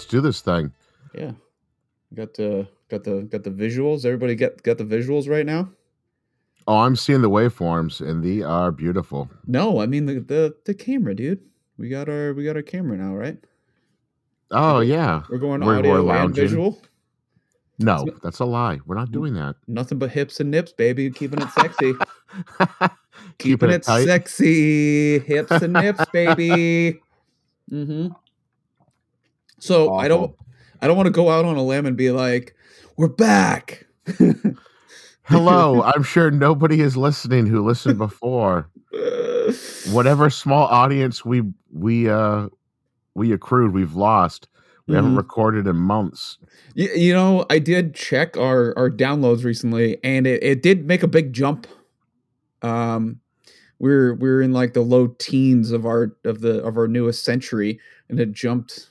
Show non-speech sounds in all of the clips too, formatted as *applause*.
Let's do this thing. Yeah. Got the got the got the visuals. Everybody get got the visuals right now? Oh, I'm seeing the waveforms, and they are beautiful. No, I mean the the, the camera, dude. We got our we got our camera now, right? Oh yeah. We're going We're- audio we're and visual. No, that's a lie. We're not doing that. Nothing but hips and nips, baby. Keeping it sexy. *laughs* Keeping Keeping it tight. sexy. Hips and nips, baby. *laughs* Mm-hmm. So I don't I don't want to go out on a limb and be like, we're back. *laughs* Hello. I'm sure nobody is listening who listened before. *laughs* Whatever small audience we we uh we accrued, we've lost. We haven't Mhm. recorded in months. You, you know, I did check our our downloads recently, and it, it did make a big jump. Um, we're we're in like the low teens of our of the of our newest century, and it jumped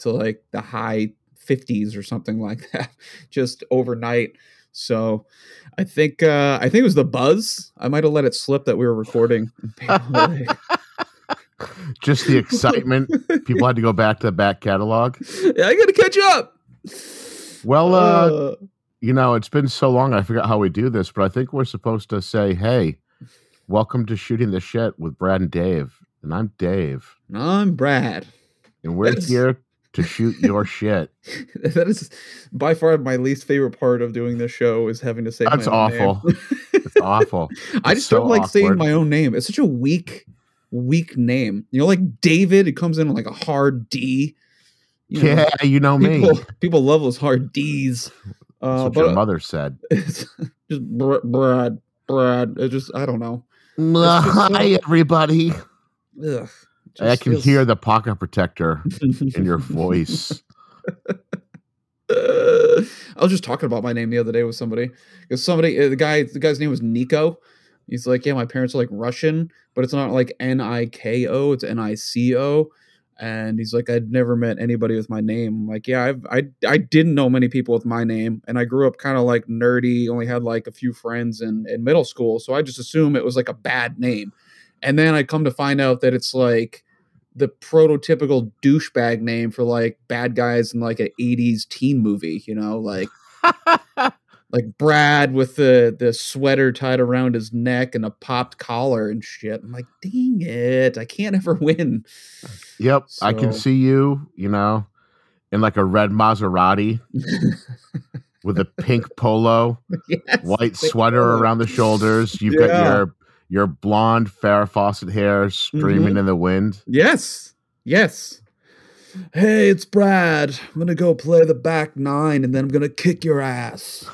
to like the high fifties or something *laughs* like that, just overnight. So, I think uh I think it was the buzz. I might have let it slip that we were recording. *laughs* *laughs* Just the excitement. People had to go back to the back catalog. yeah, I gotta catch up. Well, uh, Uh, you know, it's been so long. I forgot how we do this, but I think we're supposed to say, "Hey, welcome to shooting the shit with Brad and Dave." And I'm Dave, I'm Brad. and we're That's- here to shoot your *laughs* shit. that is by far my least favorite part of doing this show is having to say That's awful. It's *laughs* awful. I just so don't like saying my own name. It's such a weak, weak name. You know, like David, it comes in like a hard D. You know, yeah, you know me. people, people love those hard D's. Uh, what but your mother said. *laughs* it's just Br- Brad, Brad. It just I don't know. so- Hi, everybody. Ugh, I can feels- hear the pocket protector in your voice. Uh, *laughs* I was just talking about my name the other day with somebody because somebody uh, the guy the guy's name was Nico. He's like, yeah, my parents are like Russian, but it's not like N I K O, it's N I C O. And he's like, I'd never met anybody with my name. I'm like, yeah, I've, I I didn't know many people with my name, and I grew up kind of like nerdy. Only had like a few friends in in middle school, so I just assume it was like a bad name. And then I come to find out that it's like the prototypical douchebag name for like bad guys in like an 80s teen movie, you know, like *laughs* like Brad with the the sweater tied around his neck and a popped collar and shit. I'm like, dang it, I can't ever *laughs* win. Yep, I can see you, you know, in like a red Maserati *laughs* with a pink polo, Yes, white sweater polo. around the shoulders. You've Yeah. got your your blonde Farrah Fawcett hair streaming Mm-hmm. in the wind. Yes, yes. Hey, it's Brad. I'm gonna go play the back nine, and then I'm gonna kick your ass.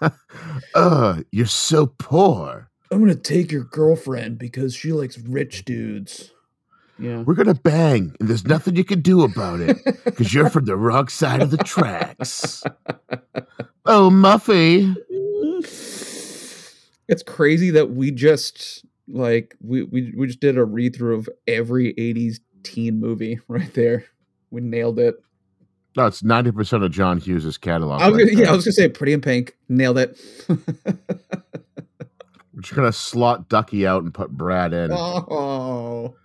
*laughs* Ugh, you're so poor. I'm gonna take your girlfriend because she likes rich dudes. Yeah. We're gonna bang, and there's nothing you can do about it because you're from the wrong side of the tracks. *laughs* Oh, Muffy. *laughs* It's crazy that we just like we we, we just did a read through of every 80s teen movie *laughs* right there. We nailed it. No, it's ninety percent of John Hughes's catalog. I was right gonna, yeah, there. I was gonna say Pretty in Pink. Nailed it. *laughs* We're just gonna slot Ducky out and put Brad in. oh.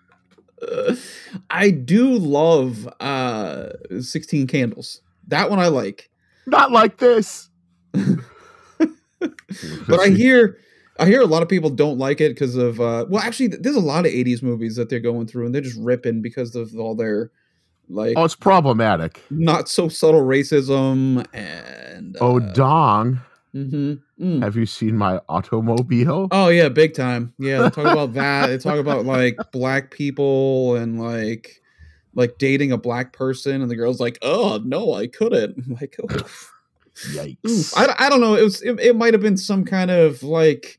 Uh, I do love uh 16 candles. That one I like. Not like this. *laughs* But I hear I hear a lot of people don't like it because of uh well actually there's a lot of 80s movies that they're going through and they're just ripping because of all their like Oh, it's problematic. not so subtle racism and oh, uh, Dong, mhm, mm. have you seen my automobile? Oh yeah, big time. Yeah, they talk about that. They talk about *laughs* like black people and like like dating a black person, and the girl's like, "Oh no, I couldn't." I'm like, oh, Yikes. I, I don't know. It was it, it might have been some kind of like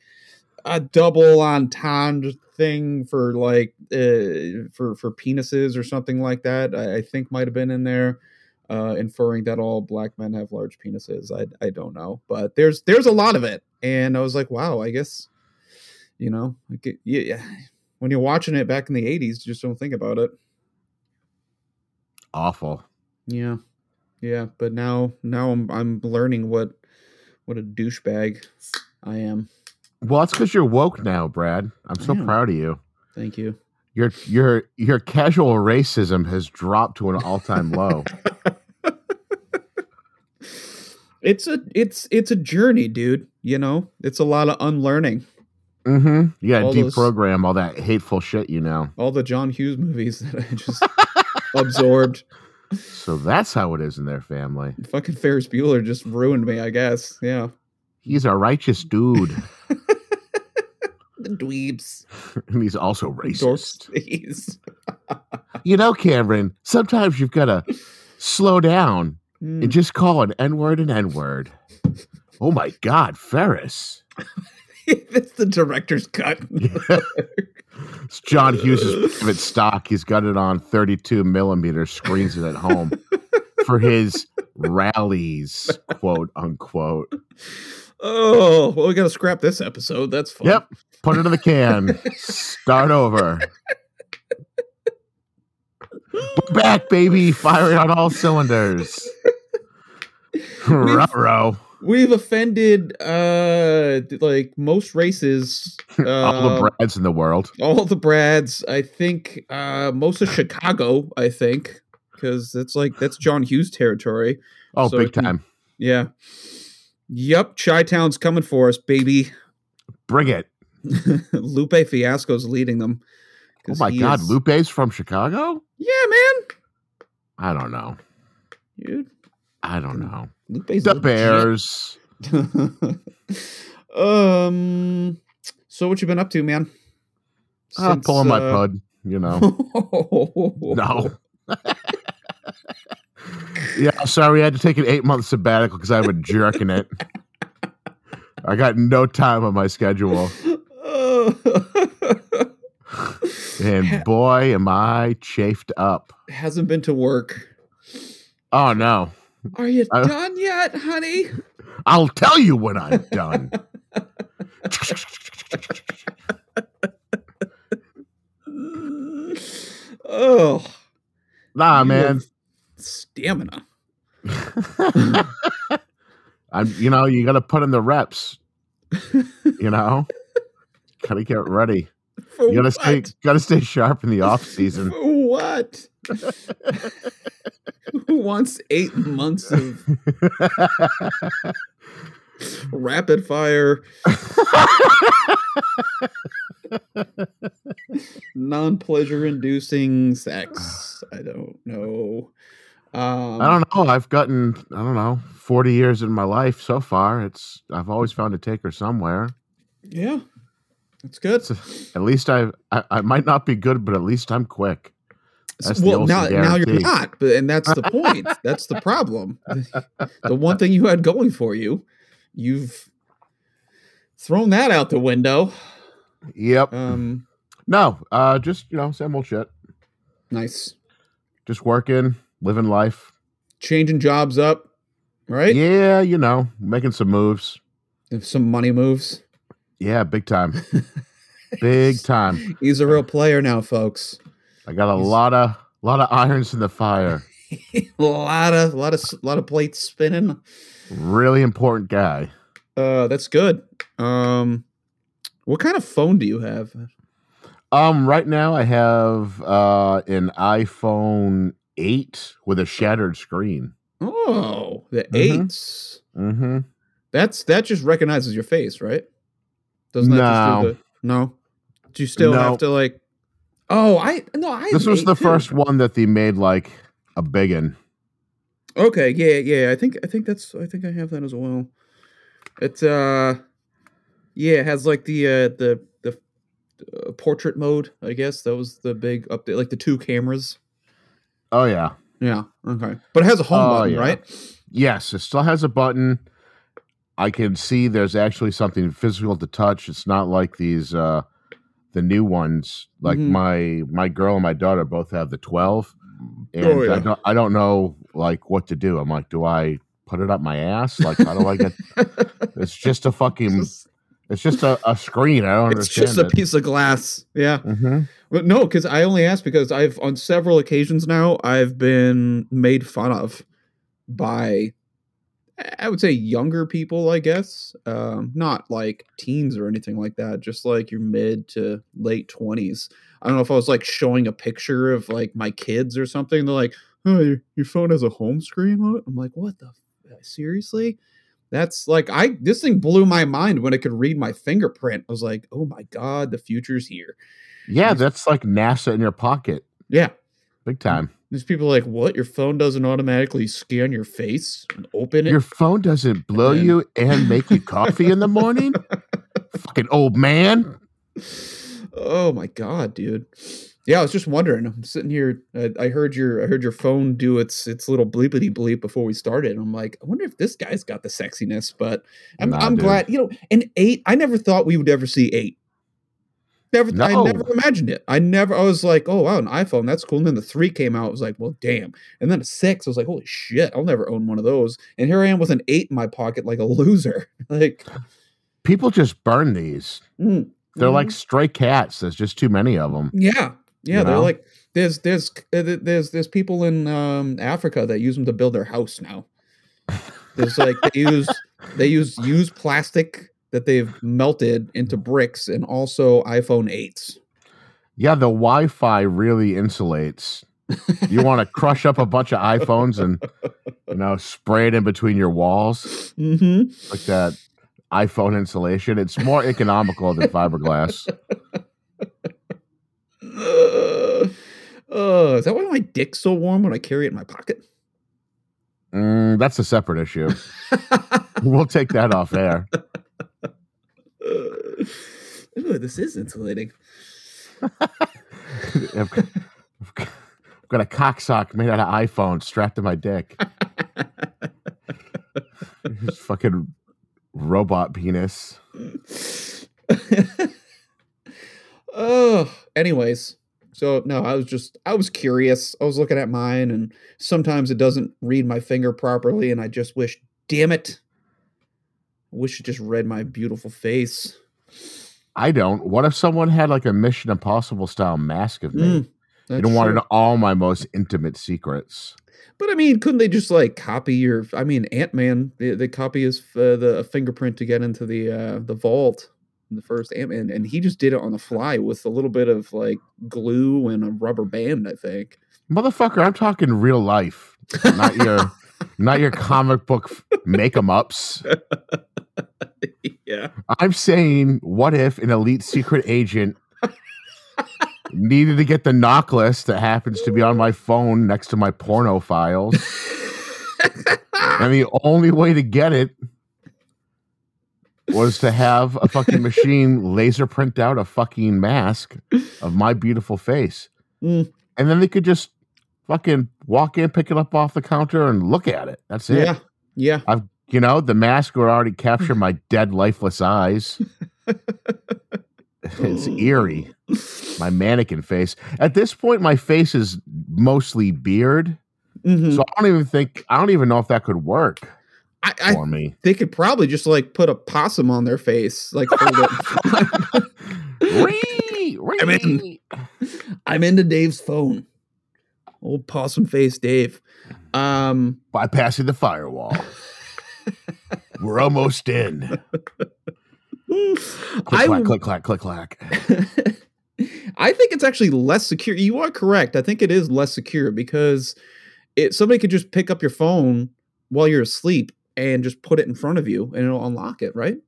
a double entendre thing for like uh, for for penises or something like that. I, I think might have been in there. Uh, inferring that all black men have large penises. I I don't know, but there's there's a lot of it, and I was like, wow, I guess you know, like it, yeah, yeah. When you're watching it back in the '80s, you just don't think about it. Awful. Yeah, yeah. But now, now I'm I'm learning what what a douchebag I am. Well, that's because you're woke now, Brad. I'm so proud of you. Thank you. Your your your casual racism has dropped to an all time low. *laughs* It's a it's it's a journey, dude. You know, it's a lot of unlearning. Mm-hmm. You gotta those- deprogram all that hateful shit, you know. All the John Hughes movies that I just *laughs* absorbed. So that's how it is in their family. Fucking Ferris Bueller just ruined me, I guess. Yeah. He's a righteous dude, *laughs* dweebs. *laughs* and he's also racist. Dorksies. *laughs* You know, Cameron, sometimes you've got to slow down Mm. and just call an N word an N word. Oh my God, Ferris. *laughs* That's the director's cut. It's John Hughes' private stock. He's got it on 32 millimeter, screens it at home for his rallies, quote unquote. Oh, well, we got to scrap this episode. That's fun. Yep. Put it in the can. *laughs* Start over. We're back, baby. Firing on all cylinders. *laughs* Ruh-roh. We've offended uh like most races. Uh, *laughs* all the Brads in the world. all the Brads. I think uh most of Chicago. I think because it's like that's John Hughes territory. Oh, So big can- time. Yeah. Yep, Chi Town's coming for us, baby. Bring it. *laughs* Lupe Fiasco's leading them. Oh my God. is- Lupe's from Chicago? Yeah, man. I don't know. Dude, I don't know. Lupe's The legit. Bears. *laughs* um. So what you been up to, man? Ah, Since, pulling my uh, pud, you know. *laughs* No. Yeah, sorry, I had to take an eight month sabbatical because I've been jerking it. I got no time on my schedule. *laughs* And boy, am I chafed up. Hasn't been to work. Oh no. Are you I- done yet, honey? I'll tell you when I'm done. *laughs* Oh, nah, you man. Stamina. *laughs* I'm you know, you gotta put in the reps. You know? *laughs* gotta get ready. For You gotta stay gotta stay sharp in the off season. For what? *laughs* Who wants eight months of rapid fire, non pleasure inducing sex? I don't know. Um, I don't know. I've gotten, I don't know, 40 years in my life so far. It's, I've always found a taker somewhere. Yeah, that's good. So at least I, I, I might not be good, but at least I'm quick. That's well, now, now you're not, but and that's the point. *laughs* that's the problem. The one thing you had going for you, you've thrown that out the window. Yep. Um, No, uh, just, you know, same old shit. nice. Just working, living life. Changing jobs up, right? Yeah, you know, making some moves. If some money moves. Yeah, big time. *laughs* big time. He's a real player now, folks. I got a He's- lot of, lot of irons in the fire. a *laughs* lot of, lot of, lot of plates spinning. Really important guy. Uh, that's good. Um, what kind of phone do you have? Um, right now I have uh an iPhone 8 with a shattered screen. Oh, the Mhm. eights. Mm-hmm. That's that just recognizes your face, right? Doesn't that No. just do the no? Do you still No. have to like? Oh, I no, I. This was the too. first one that they made like a big one. Okay, yeah, yeah. I think I think that's I think I have that as well. It's uh, yeah, it has like the uh the the uh, portrait mode. I guess that was the big update, like the two cameras. Oh yeah. Yeah. Okay, but it has a home Oh, button, yeah. right? Yes, it still has a button. I can see there's actually something physical to touch. It's not like these uh the new ones. Like Mhm. my my girl and my daughter both have the 12. And Oh, yeah. I don't I don't know like what to do. I'm like, do I put it up my ass? Like how do I get *laughs* it's just a fucking it's just a, a screen. I don't understand. it's just a it. piece of glass. Yeah. Mm-hmm. But no, because I only asked because I've on several occasions now I've been made fun of by I would say younger people, I guess. Um, not like teens or anything like that, just like your mid to late twenties. I don't know if I was like showing a picture of like my kids or something. They're like, "Oh, your, your phone has a home screen on it." I'm like, "What the f- seriously?" That's like I this thing blew my mind when it could read my fingerprint. I was like, "Oh my god, the future's here." Yeah, that's like NASA in your pocket. Yeah. Big time. There's people like, "What? Your phone doesn't automatically scan your face and open it?" Your phone doesn't blow then- you and make you coffee in the morning? *laughs* Fucking old man. oh my god, dude. Yeah, I was just wondering. I'm sitting here. I, I heard your I heard your phone do its its little bleepity bleep before we started. I'm like, I wonder if this guy's got the sexiness. But I'm Nah, I'm dude. glad. You know, an eight. I never thought we would ever see eight. Never. I never imagined it. I never. I was like, oh wow, an iPhone. That's cool. And then the three came out. I was like, well, damn. And then a six. I was like, holy shit, I'll never own one of those. And here I am with an eight in my pocket, like a loser. *laughs* like, People just burn these. mm, They're like mhm. stray cats. There's just too many of them. Yeah, yeah, You they're like there's there's uh, there's there's people in um, Africa that use them to build their house now. There's like they use they use used plastic that they've melted into bricks and also iPhone eights. Yeah, the Wi-Fi really insulates. You want to crush up a bunch of iPhones and you know spray it in between your walls Mm-hmm. like that iPhone insulation. It's more economical than fiberglass. *laughs* Uh, *sighs* uh, is that why my dick's so warm when I carry it in my pocket? Mm, that's a separate issue. *laughs* We'll take that off air. *sighs* Ooh, this is insulating. *laughs* I've got- I've got a cocksock made out of iPhone strapped to my dick. *laughs* His fucking robot penis. Oh, anyways. So no, I was just I was curious. I was looking at mine and sometimes it doesn't read my finger properly and I just wish damn it. I wish it just read my beautiful face. I don't. What if someone had like a Mission Impossible style mask of me? Mm, you that's don't want to all my most intimate secrets. But I mean, couldn't they just like copy your? I mean, Ant Man, they, they copy his uh, the fingerprint to get into the uh, the vault. In The first Ant Man, and he just did it on the fly with a little bit of like glue and a rubber band. I think. Motherfucker, I'm talking real life, not your *laughs* not your comic book make 'em ups. yeah. I'm saying, what if an elite secret agent needed to get the knock list that happens to be on my phone next to my porno files? *laughs* and the only way to get it was to have a fucking machine *laughs* laser print out a fucking mask of my beautiful face. Mm. And then they could just fucking walk in, pick it up off the counter, and look at it. That's it. yeah. Yeah. I've You know, the mask would already capture my dead, lifeless eyes. *laughs* it's eerie. My mannequin face. At this point, my face is mostly beard. Mhm. So I don't even think, I don't even know if that could work I, I for me. they could probably just like put a possum on their face, like. Ree, *laughs* ree. *laughs* I'm in. I'm into Dave's phone. Old possum face Dave. Um Bypassing the firewall. *laughs* We're almost in. Click, I clack, click, clack, click, clack. I think it's actually less secure. You are correct. I think it is less secure because it somebody could just pick up your phone while you're asleep and just put it in front of you and it'll unlock it, right?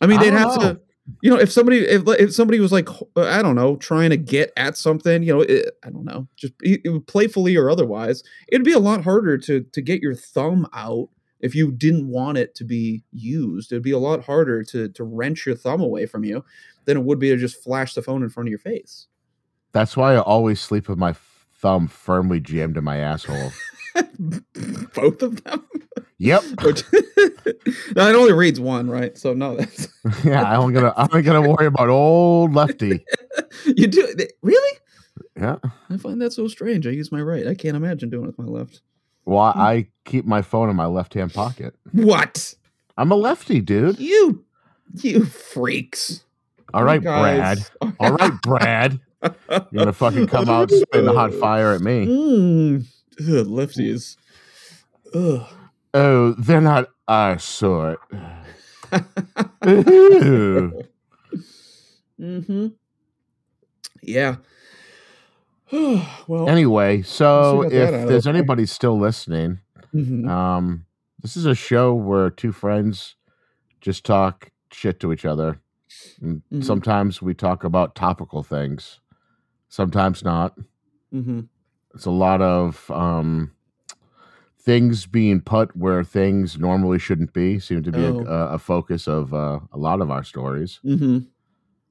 I mean, they'd don't have know. to you know, if somebody if, if somebody was like I don't know, trying to get at something, you know, it, I don't know, just it, it would playfully or otherwise, it'd be a lot harder to to get your thumb out if you didn't want it to be used. It'd be a lot harder to to wrench your thumb away from you than it would be to just flash the phone in front of your face. That's why I always sleep with my thumb firmly jammed in my asshole. *laughs* Both of them. Yep. *laughs* Which- *laughs* no, it only reads one, right? So no, that's Yeah, I'm gonna I'm gonna worry about old lefty. you do really. Yeah. I find that so strange. I use my right. I can't imagine doing it with my left. Well, Hmm. I keep my phone in my left hand pocket. What I'm a lefty, dude. you you freaks? All right, Brad. All right, Brad. You're gonna fucking come out and spin the hot fire at me. Mm. Ugh, lefties. Ugh. Oh, they're not our sort. *laughs* Mm-hmm. Yeah. *sighs* well. Anyway, so Let's see about that out if there's way. anybody still listening, mhm. um, This is a show where two friends just talk shit to each other. And Mhm. Sometimes we talk about topical things. Sometimes not. Mm-hmm. It's a lot of um, things being put where things normally shouldn't be. Seem to be Oh. a, a focus of uh, a lot of our stories. Mm-hmm.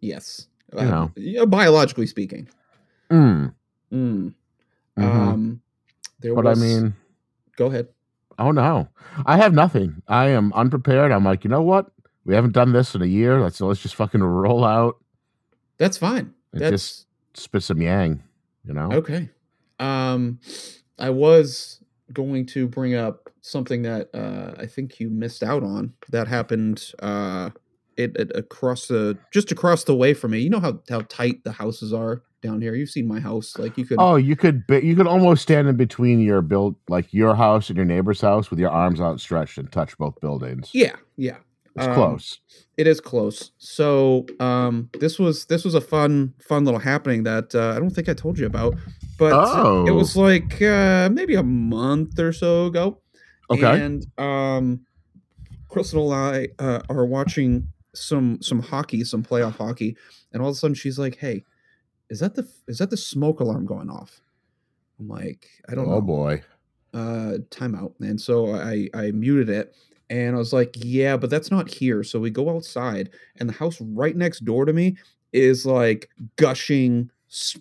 Yes. You know. biologically speaking. Mm, Mm. mhm. Um, there but was. I mean, go ahead. oh no, I have nothing. I am unprepared. I'm like, you know what? We haven't done this in a year. Let's let's just fucking roll out That's fine. That's just spit some yang. You know? okay. Um, I was going to bring up something that uh, I think you missed out on. That happened. Uh, it, it across the just across the way from me. You know how how tight the houses are down here. You've seen my house. Like you could. Oh, you could be, you could almost stand in between your build like your house and your neighbor's house with your arms outstretched and touch both buildings. Yeah. Yeah. It's um, close. It is close. So um, this was this was a fun fun little happening that uh, I don't think I told you about, but it Oh. was like uh, maybe a month or so ago. Okay. And um, Crystal and I uh, are watching some some hockey, some playoff hockey, and all of a sudden she's like, "Hey, is that the is that the smoke alarm going off?" I'm like, "I don't oh know." boy. uh timeout and so i i muted it and i was like yeah but that's not here. So we go outside and the house right next door to me is like gushing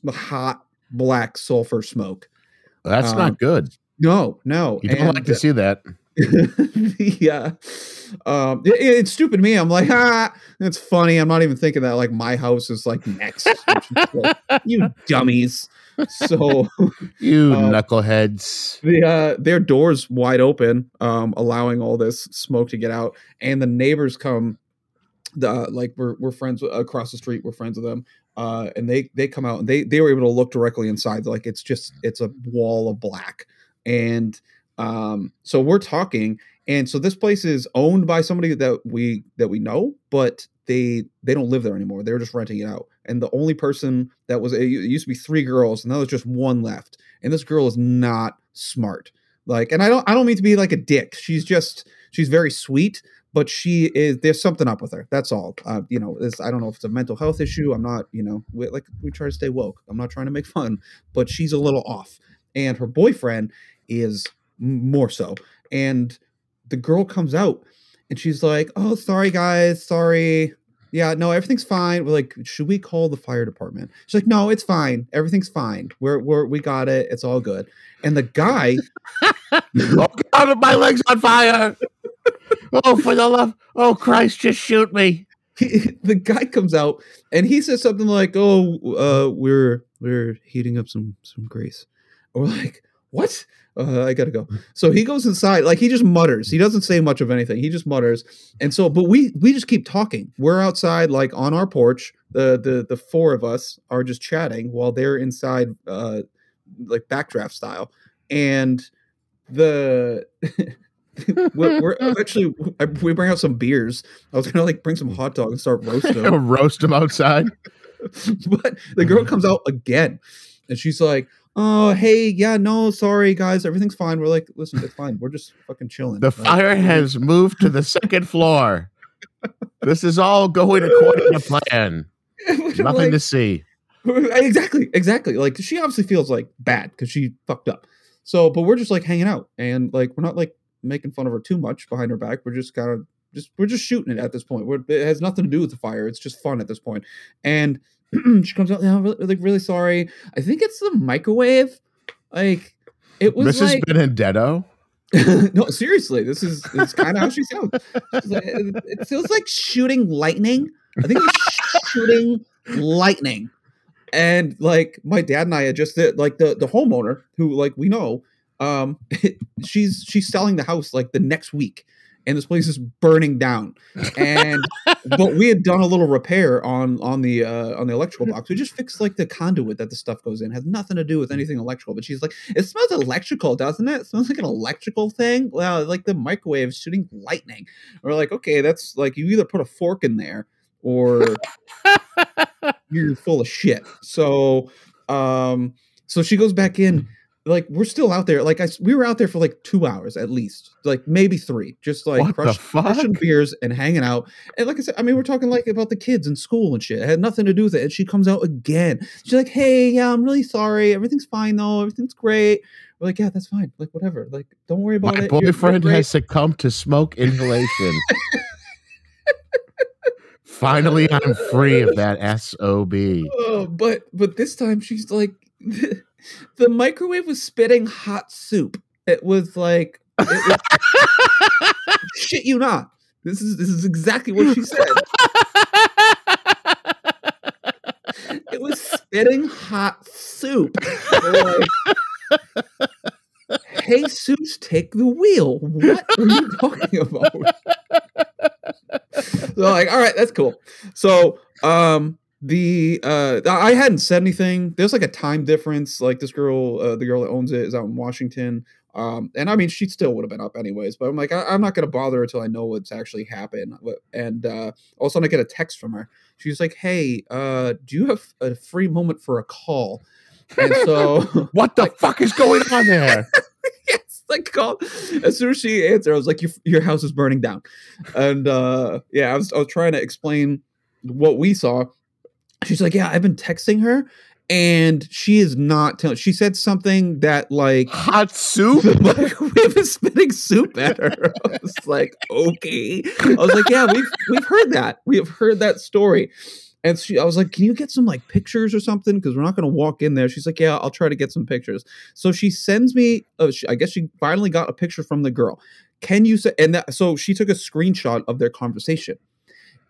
hot black sulfur smoke. That's um, not good. no no You don't like to see that. *laughs* yeah. Um it- it's stupid me. I'm like ah it's funny. I'm not even thinking that like my house is like next Like, you *laughs* dummies so *laughs* You Uh, *laughs* knuckleheads. the uh their doors wide open um allowing all this smoke to get out and the neighbors come the uh, like we're, we're friends with, across the street we're friends with them uh and they they come out and they they were able to look directly inside like it's just it's a wall of black. And um so we're talking and so this place is owned by somebody that we that we know but they they don't live there anymore. They're just renting it out and the only person that was it used to be three girls and now there's just one left and this girl is not smart. Like and i don't i don't mean to be like a dick she's just she's very sweet but she is there's something up with her that's all. Uh, you know this i don't know if it's a mental health issue i'm not you know we, like we try to stay woke i'm not trying to make fun but she's a little off and her boyfriend is more so and the girl comes out and she's like oh sorry guys sorry yeah no everything's fine we're like should we call the fire department she's like no it's fine everything's fine we're, we're we got it it's all good and the guy *laughs* oh God, my leg's on fire. oh, for the love. Oh Christ, just shoot me. he, *laughs* the guy comes out and he says something like, "Oh, uh, we're we're heating up some some grease." Or like, "What? Uh, I gotta go." So he goes inside, like he just mutters. He doesn't say much of anything. He just mutters. And so, but we we just keep talking. We're outside, like on our porch. The the the four of us are just chatting while they're inside, uh, like backdraft style. And the *laughs* we're, we're *laughs* actually we bring out some beers. I was gonna like bring some hot dogs and start *laughs* roasting them, Roast them outside. but the girl comes out again, and she's like, "Oh, hey, yeah, no, sorry, guys, everything's fine." We're like, "Listen, it's fine. We're just fucking chilling." The Like, fire has moved to the *laughs* second floor. This is all going according to plan. *laughs* Nothing like- to see. *laughs* exactly, exactly. Like she obviously feels like bad because she fucked up. So, but we're just like hanging out, and like we're not like making fun of her too much behind her back. We're just kind of just we're just shooting it at this point. We're, it has nothing to do with the fire. It's just fun at this. And *clears throat* she comes out, yeah, I'm really, like really sorry. I think it's the microwave. Like it was Mrs. like Benedetto. *laughs* no, seriously, this is it's kind of how she sounds. Like, it, it feels like shooting lightning. I think it was *laughs* shooting lightning. And like my dad and I had just like the the homeowner who like we know, um, *laughs* she's she's selling the house like the next week, and this place is burning down. And *laughs* but we had done a little repair on on the uh, on the electrical box. We just fixed like the conduit that the stuff goes in. has nothing to do with anything electrical. But she's like, it smells electrical, doesn't it? It smells like an electrical thing. Well, like the microwave shooting lightning. We're like, okay, that's like you either put a fork in there or *laughs* you're full of shit. So um so she goes back in like we're still out there. Like I, we were out there for like two hours at least, like maybe three, just like What crush, crushing beers and hanging out. And like I said, I mean, we're talking like about the kids in school and shit. It had nothing to do with it. And she comes out again. She's like, "Hey, yeah, I'm really sorry. Everything's fine though. Everything's great." We're like, "Yeah, that's fine. Like whatever. Like don't worry about My it. You're boyfriend has succumbed to smoke inhalation. *laughs* Finally, I'm free of that SOB. Oh, but but this time she's like, *laughs* the microwave was spitting hot soup. It was like, it was, *laughs* shit you not. This is this is exactly what she said. It was spitting hot soup. Like, hey, Zeus, take the wheel. What are you talking about? so like, all right, that's cool. So um the uh I hadn't said anything. There's like a time difference. Like this girl, uh, the girl that owns it is out in Washington. Um, and I mean, she still would have been up anyways, but I'm like, I, am not gonna bother until I know what's actually happened. And uh, all of a sudden, I get a text from her. She's like, "Hey, uh, do you have a free moment for a call?" And so, *laughs* What the fuck is going on there? *laughs* yes, like call. As soon as she answered, I was like, "Your your house is burning down," and uh, yeah, I was I was trying to explain what we saw. She's like, "Yeah, I've been texting her." And she is not telling. She said something that like Hot soup? *laughs* like, we've is spitting soup at her. *laughs* I was like, okay. I was like, yeah, we've we've heard that. We have heard that story. And she, I was like, can you get some like pictures or something? Because we're not going to walk in there. She's like, yeah, I'll try to get some pictures. So she sends me. Uh, she, I guess she finally got a picture from the girl. Can you say? And that, so she took a screenshot of their conversation.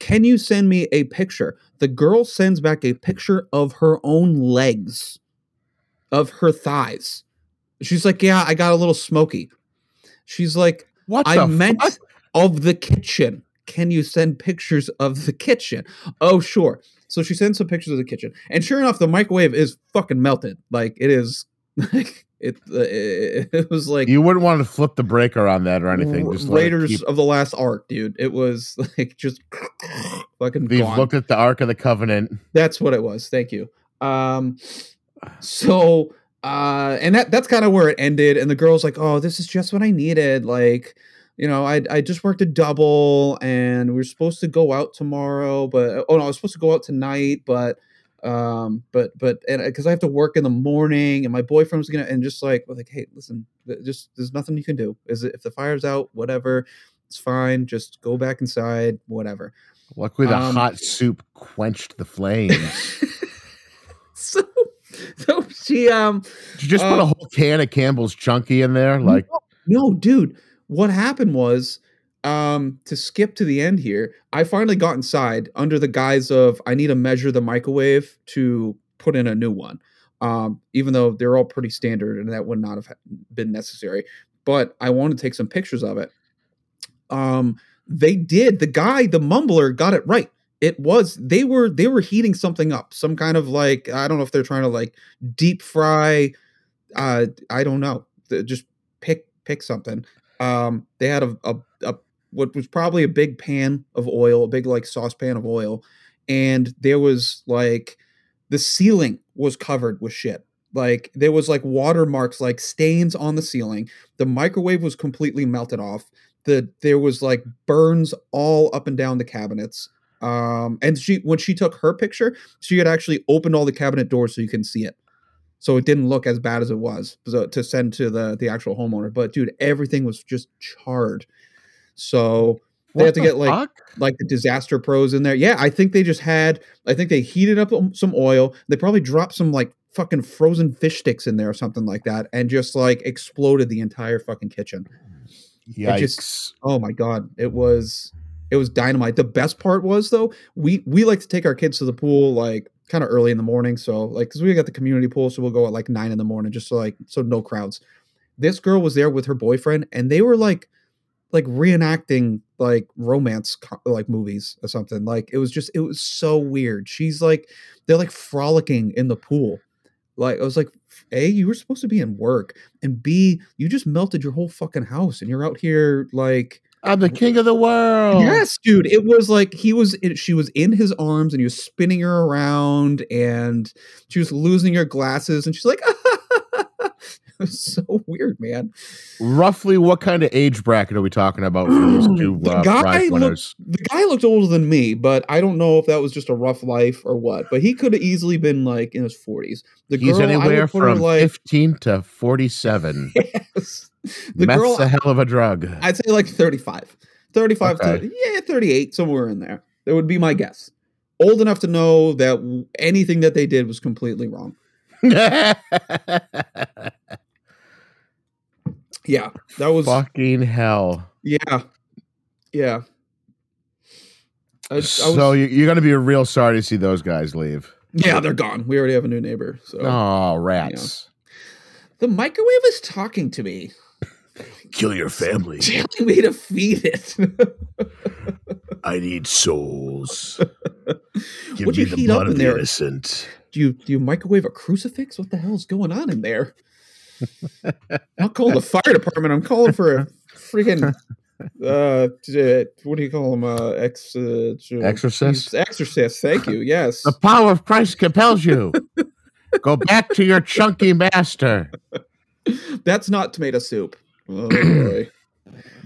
Can you send me a picture? The girl sends back a picture of her own legs, of her thighs. She's like, yeah, I got a little smoky. She's like, What I meant fuck? of the kitchen. Can you send pictures of the kitchen? Oh, sure. So she sends some pictures of the kitchen, and sure enough, the microwave is fucking melted. Like it is. *laughs* Like it. Uh, it, it was like You wouldn't want to flip the breaker on that or anything. Just Raiders keep- of the Lost Ark, dude. It was *laughs* like just *sniffs* fucking We've gone. looked at the Ark of the Covenant. That's what it was. Thank you. Um, so uh, and that that's kind of where it ended. And the girl's like, "Oh, this is just what I needed." Like, you know, I I just worked a double, and we are supposed to go out tomorrow, but oh no, I was supposed to go out tonight, but um, but but and because I have to work in the morning, and my boyfriend's gonna and just like like, hey, listen, just there's nothing you can do. Is it if the fire's out, whatever. It's fine. Just go back inside. Whatever. Luckily, the Um, hot soup quenched the flames. *laughs* so, so she um Did you just put Uh, a whole can of Campbell's Chunky in there? Like, no dude what happened was um to skip to the end here i finally got inside under the guise of i need to measure the microwave to put in a new one. Um even though they're all pretty standard and that would not have been necessary but i wanted to take some pictures of it. Um they did the guy the mumbler got it right. It was they were they were heating something up some kind of like i don't know if they're trying to like deep fry uh i don't know just pick pick something. Um they had a, a, a what was probably a big pan of oil a big like saucepan of oil and there was like the ceiling was covered with shit. Like there was like watermarks like stains on the ceiling. The microwave was completely melted off. The there was like burns all up and down the cabinets. Um and she when she took her picture she had actually opened all the cabinet doors so you can see it. So it didn't look as bad as it was so, to send to the the actual homeowner. But dude everything was just charred so they what have to get like fuck? like the disaster pros in there. Yeah i think they just had i think they heated up um, some oil. They probably dropped some like fucking frozen fish sticks in there or something like that and just like exploded the entire fucking kitchen. Yikes. just- oh my god it was it was dynamite. The best part was though we we like to take our kids to the pool like kind of early in the morning so like because we got the community pool so we'll go at like nine in the morning just so like so no crowds. This girl was there with her boyfriend and they were like like reenacting like romance like movies or something. Like it was just it was so weird. She's like they're like frolicking in the pool. Like i was like a you were supposed to be in work and b you just melted your whole fucking house and you're out here like I'm the king of the world. yes dude it was like he was in, she was in his arms and he was spinning her around and she was losing her glasses and she's like *laughs* *laughs* was so weird, man. Roughly, what kind of age bracket are we talking about for these *clears throat* two The uh, guy prize looked- The guy looked older than me, but I don't know if that was just a rough life or what. But he could have easily been like in his forties. The He's girl, anywhere would put her from like 15 to 47. *laughs* yes. the Meth's girl. a hell of a drug. I'd say like 35. 35 Okay. to yeah, 38, somewhere in there. That would be my guess. Old enough to know that anything that they did was completely wrong. *laughs* Yeah, that was Fucking hell. yeah, yeah. I, I was, so you- you're going to be real sorry to see those guys leave. yeah, they're gone. We already have a new neighbor. So Oh, rats. the microwave is talking to me, *laughs* Kill your family. *laughs* telling me to feed it. *laughs* I need souls. Give What'd me you the heat blood up of in the there? innocent. do you do you microwave a crucifix? What the hell is going on in there? I'll call the fire department. I'm calling for a freaking *laughs* uh what do you call them? Uh ex uh, Exorcist? Exorcist. Thank you. Yes. The power of Christ compels you. Go back to your chunky master. That's not tomato soup. Oh *clears throat* boy.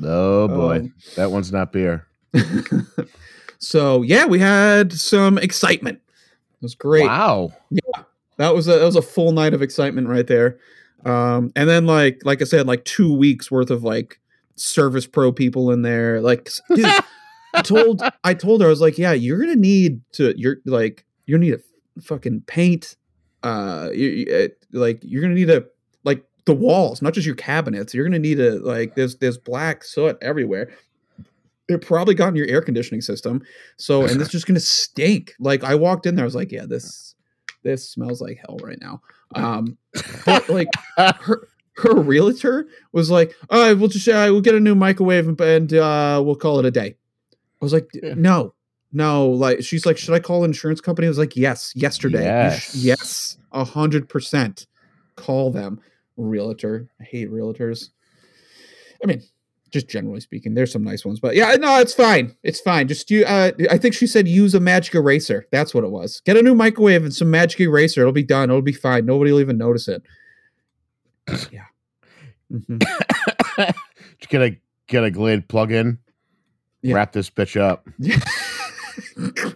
Oh boy, Um, that one's not beer. *laughs* so yeah, we had some excitement. It was great. Wow. yeah That was a that was a full night of excitement right there. Um, and then like like I said, like two weeks worth of like service pro people in there. Like dude, *laughs* I told I told her I was like, yeah, you're gonna need to you're like you're gonna need a fucking paint. Uh, you, you, uh, like you're gonna need to like the walls, not just your cabinets. You're gonna need a like there's there's black soot everywhere. It probably got in your air conditioning system. So and it's *laughs* just gonna stink. Like I walked in there, I was like, yeah, this this smells like hell right now. Um, but like her her realtor was like, "All right, we'll just uh, we'll get a new microwave and, and uh, we'll call it a day." I was like, Yeah. "No, no." Like she's like, "Should I call an insurance company?" I was like, "Yes, yesterday. You sh- Yes. yes, a hundred percent. Call them." Realtor. I hate realtors. I mean, just generally speaking, there's some nice ones, but yeah, no, it's fine. It's fine. Just you. Uh, I think she said use a magic eraser. That's what it was. Get a new microwave and some magic eraser. It'll be done. It'll be fine. Nobody will even notice it. *coughs* Yeah. Mhm. Did get a get a Glade plug in? Yeah. Wrap this bitch up. *coughs*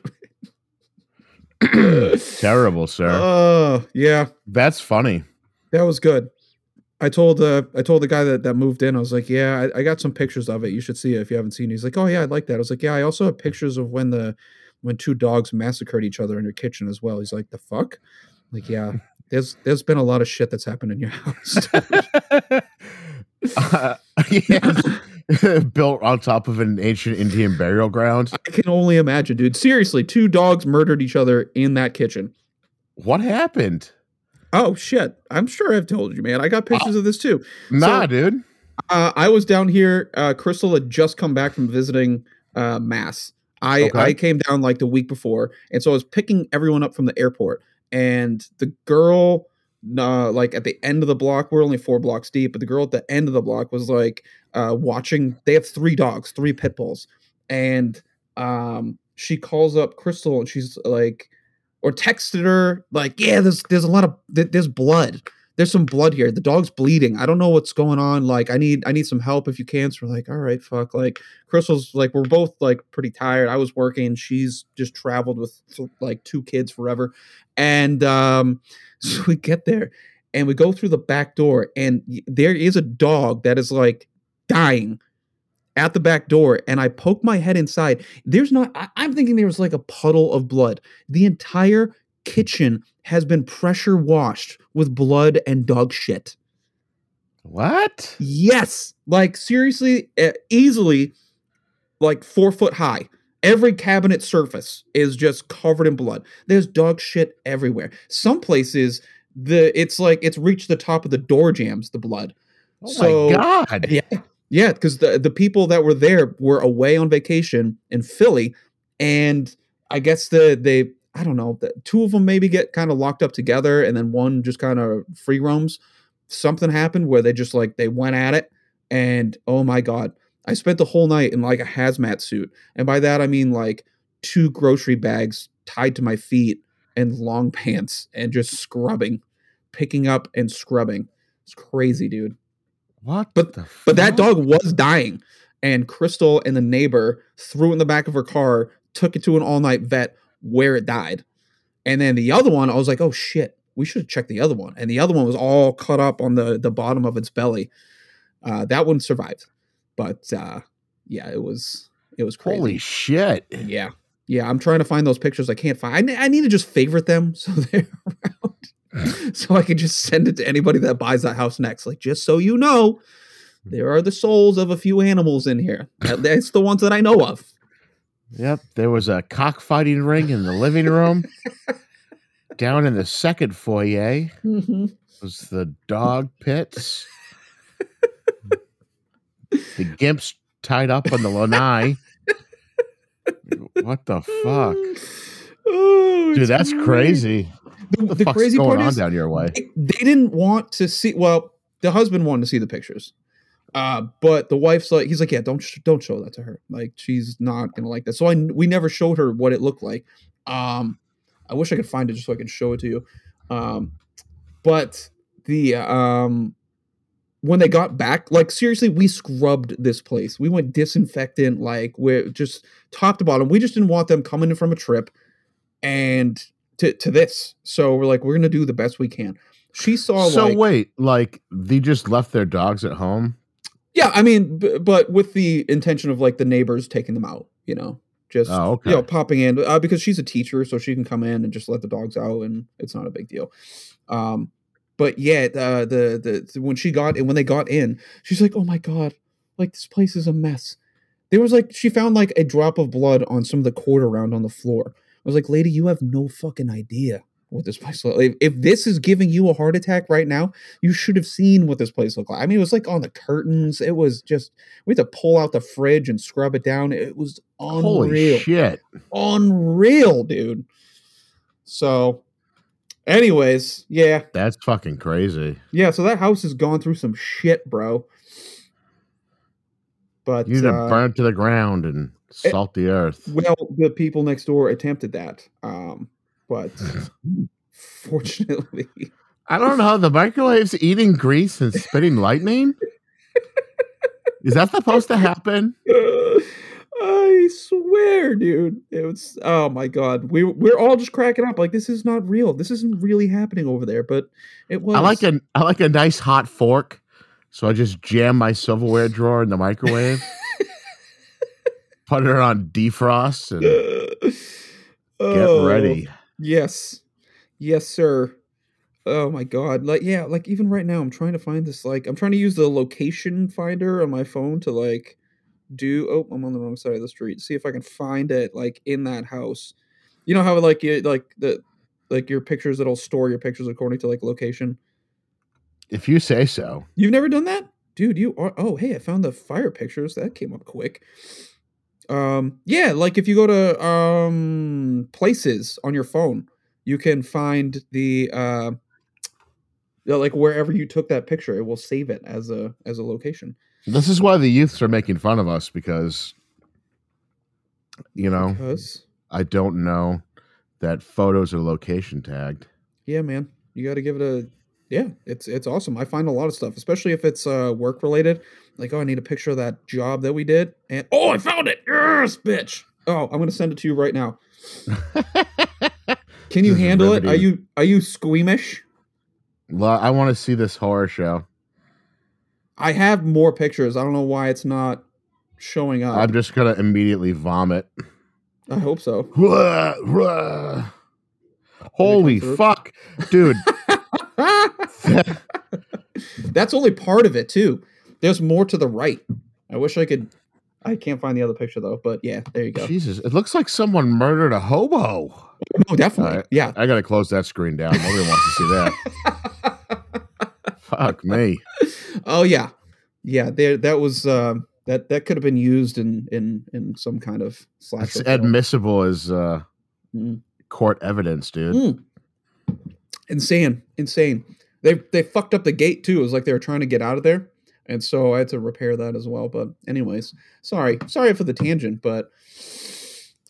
*coughs* Terrible, sir. Oh yeah, That's funny. that was good. I told uh I told the guy that, that moved in, I was like, Yeah, I, I got some pictures of it. You should see it if you haven't seen it. He's like, Oh yeah, I'd like that. I was like, Yeah, I also have pictures of when the when two dogs massacred each other in your kitchen as well. He's like, The fuck? I'm like, yeah. *laughs* There's there's been a lot of shit that's happened in your *laughs* house. *laughs* Uh, yeah. Built on top of an ancient Indian burial ground. I can only imagine, dude. Seriously, two dogs murdered each other in that kitchen. What happened? Oh shit! I'm sure I've told you, man. I got pictures of this too. Nah, So- dude. Uh, I was down here. Uh, Crystal had just come back from visiting uh, Mass. I Okay. I came down like the week before, and so I was picking everyone up from the airport. And the girl, uh, like at the end of the block, we're only four blocks deep, but the girl at the end of the block was like uh, watching. They have three dogs, three pit bulls, and um, she calls up Crystal, and she's like, or texted her like, "Yeah, there's there's a lot of there's blood." there's some blood here. The dog's bleeding. I don't know what's going on. Like, I need I need some help if you can. So we're like, all right, fuck. Like, Crystal's like, we're both like pretty tired. I was working. She's just traveled with like two kids forever, and um, *laughs* so we get there and we go through the back door, and there is a dog that is like dying at the back door and i poke my head inside there's not I, i'm thinking there was like a puddle of blood the entire kitchen has been pressure washed with blood and dog shit. What? Yes, like seriously, easily, like four foot high. Every cabinet surface is just covered in blood. There's dog shit everywhere. Some places, the it's like it's reached the top of the door jambs. The blood. Oh So- my god. *laughs* Yeah, yeah, because the the people that were there were away on vacation in Philly, and I guess the they I don't know the two of them maybe get kind of locked up together, and then one just kind of free roams. Something happened where they just like they went at it, and oh my god, I spent the whole night in like a hazmat suit, and by that I mean like two grocery bags tied to my feet and long *laughs* pants, and just scrubbing, picking up and scrubbing. It's crazy, dude. What? But- the But that dog was dying, and Crystal and the neighbor threw it in the back of her car, took it to an all night vet where it died. And then the other one, I was like, oh shit, we should check the other one. And the other one was all cut up on the the bottom of its belly. Uh, that one survived, but uh, yeah, it was it was crazy. Holy shit! Yeah. Yeah, I'm trying to find those pictures. I can't find. I, I need to just favorite them *laughs* so they're around, *laughs* so I can just send it to anybody that buys that house next. Like, just so you know, there are the souls of a few animals in here. That's the ones that I know of. Yep, there was a cockfighting ring in the living room. *laughs* Down in the second foyer mm-hmm. was the dog pits. the gimps tied up on the lanai. *laughs* What the fuck, mm. Oh, dude? That's great. crazy. The, What the fuck's crazy going part on is down your way? they, they didn't want to see. Well, the husband wanted to see the pictures, uh, but the wife's like, he's like, yeah, don't sh- don't show that to her. Like, she's not gonna like that. So I we never showed her what it looked like. Um, I wish I could find it just so I can show it to you. Um, but the um when they got back, like seriously, we scrubbed this place. We went disinfectant, like we're just top to bottom. We just didn't want them coming in from a trip and to to this. So we're like, we're gonna do the best we can. She saw so like wait, like they just left their dogs at home? yeah, I mean, b- but with the intention of like the neighbors taking them out, you know, just Oh, okay. you know, popping in uh, because she's a teacher, so she can come in and just let the dogs out, and it's not a big deal. Um, but yeah, the, the the when she got and when they got in, she's like, "Oh my god, like this place is a mess." There was like she found like a drop of blood on some of the cord around on the floor. I was like, "Lady, you have no fucking idea what this place looks like. If, if this is giving you a heart attack right now, you should have seen what this place looked like. I mean, it was like on the curtains. It was just we had to pull out the fridge and scrub it down. It was Holy unreal, shit! unreal, dude. So, anyways, yeah, That's fucking crazy. yeah. So that house has gone through some shit, bro. But You need to uh, burn it to the ground and salt the earth. well, the people next door attempted that, um, but *laughs* fortunately, I don't know. The microwave's eating grease and spitting lightning. *laughs* Is that supposed to happen? I swear, dude. It was oh my god. We we're all just cracking up. Like this is not real. This isn't really happening over there, but it was I like a I like a nice hot fork, so I just jam my silverware drawer in the microwave, *laughs* put it on defrost, and *sighs* get Oh, ready. Yes. Yes, sir. Oh my god. Like yeah, like even right now I'm trying to find this like I'm trying to use the location finder on my phone to like do oh, I'm on the wrong side of the street. See if I can find it like in that house. You know how like you like the like your pictures that'll store your pictures according to like location. If you say so. You've never done that? Dude, you are oh hey, I found the fire pictures. That came up quick. Um yeah, like if you go to um places on your phone, you can find the uh like wherever you took that picture, it will save it as a as a location. This is why the youths are making fun of us because, you know, Because I don't know that photos are location tagged. yeah, man, you got to give it a yeah. It's it's awesome. I find a lot of stuff, especially if it's uh work related. Like, oh, I need a picture of that job that we did, and oh, I found it. Yes, bitch. Oh, I'm gonna send it to you right now. *laughs* Can you handle it? Are you are you squeamish? Lo- I want to see this horror show. I have more pictures. I don't know why it's not showing up. I'm just gonna immediately vomit. I hope so. Rah, *laughs* rah. Holy fuck, dude! *laughs* *laughs* That's only part of it too. There's more to the right. I wish I could. I can't find the other picture though. But yeah, there you go. Jesus, it looks like someone murdered a hobo. Oh, definitely. Alright. Yeah. I gotta close that screen down. Nobody wants to see that. *laughs* Fuck me. Oh yeah, yeah. There. That was. Um, that that could have been used in in in some kind of slasher. That's film. admissible as uh, Mm. court evidence, dude. Mm. Insane, insane. They they fucked up the gate too. It was like they were trying to get out of there, and so I had to repair that as well. But anyways, sorry, sorry for the tangent, but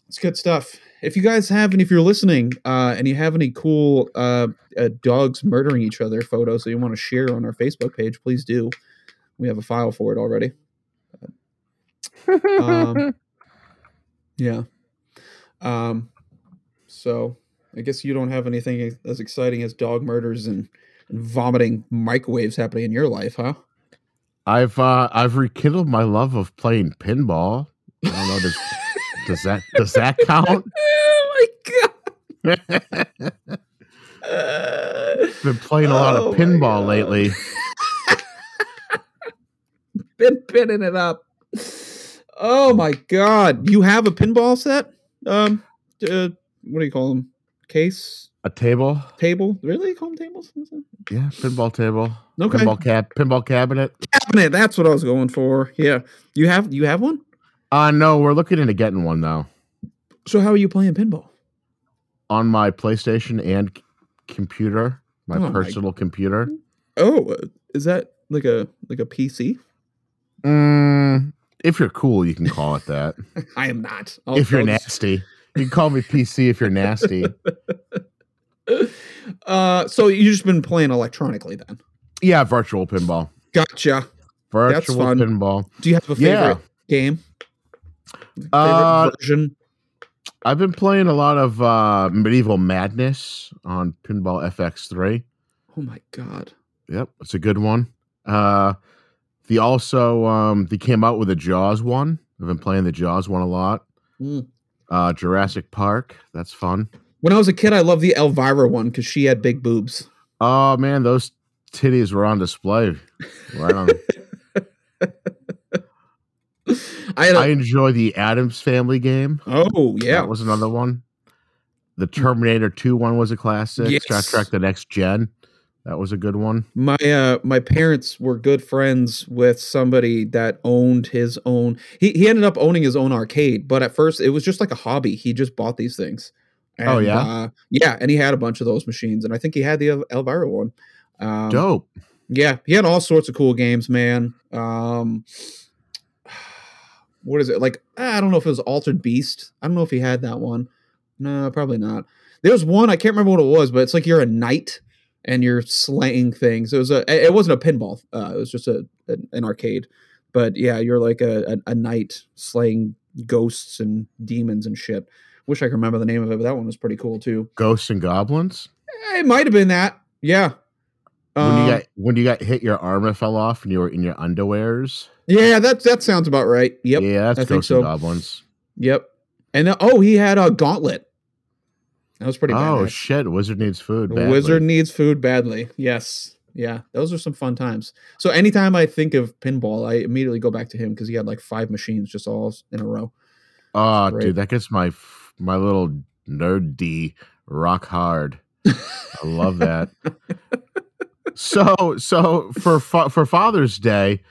it's good stuff. if you guys have, and if you're listening, uh, and you have any cool uh, uh, dogs murdering each other photos that you want to share on our Facebook page, please do. We have a file for it already. *laughs* Um, yeah. Um, so I guess you don't have anything as exciting as dog murders and, and vomiting microwaves happening in your life, huh? I've uh, I've rekindled my love of playing pinball. I don't know. Does, *laughs* does that does that count? *laughs* oh my god! *laughs* Been playing a lot Oh of pinball lately. Been pinning it up. Oh my god! You have a pinball set? Um, uh, what do you call them? Case, A table, table? Really? Them tables? yeah, pinball table, Okay. pinball cab, pinball cabinet. Cabinet. That's what I was going for. Yeah. You have you have one? Uh no, we're looking into getting one though So how are you playing pinball? on my PlayStation and c- computer, my Oh my personal computer. Oh, uh, is that like a like a PC? Mm, if you're cool, you can call it that. *laughs* I am not. I'll- if you're I'll just- nasty, you can call me PC. If you're nasty, *laughs* Uh, so you've just been playing electronically then? yeah, virtual pinball, Gotcha. virtual fun. pinball. Do you have a favorite Yeah. game? Favorite Uh, version? I've been playing a lot of uh, Medieval Madness on Pinball FX3. Oh my god. Yep, it's a good one. Uh, the also um, they came out with a Jaws one. I've been playing the Jaws one a lot. Mm. Uh, Jurassic Park, that's fun. When I was a kid, I loved the Elvira one because she had big boobs. Oh man, those titties were on display. Right on. *laughs* I a, I enjoy the Addams Family game. oh yeah, that was another one. The Terminator Two one was a classic. Star Yes. Trek: The Next Gen, that was a good one. my uh my parents were good friends with somebody that owned his own. He he ended up owning his own arcade, but at first it was just like a hobby. He just bought these things. Oh, yeah? uh, yeah, and he had a bunch of those machines, and I think he had the El- Elvira one. Um, Dope. Yeah, he had all sorts of cool games, man. Um, what is it like? I don't know if it was Altered Beast. I don't know if he had that one. No, probably not. There was one I can't remember what it was, but it's like you're a knight and you're slaying things. It was a. It wasn't a pinball. Uh, it was just a an, an arcade. But yeah, you're like a, a a knight slaying ghosts and demons and shit. Wish I could remember the name of it, but that one was pretty cool too. Ghosts and Goblins. Eh, It might have been that. Yeah. when Um, you got when you got hit, your armor fell off, and you were in your underwears. yeah, that that sounds about right. Yep. Yeah, that's I think Ghosts so. and Goblins. Yep. And then, oh, he had a gauntlet. That was pretty Oh bad. shit! Wizard needs food. Badly. Wizard needs food badly. Yes. Yeah. Those are some fun times. So anytime I think of pinball, I immediately go back to him because he had like five machines just all in a row. Oh, dude, that gets my my little nerd D rock hard. I love that. *laughs* so so for fa- for Father's Day,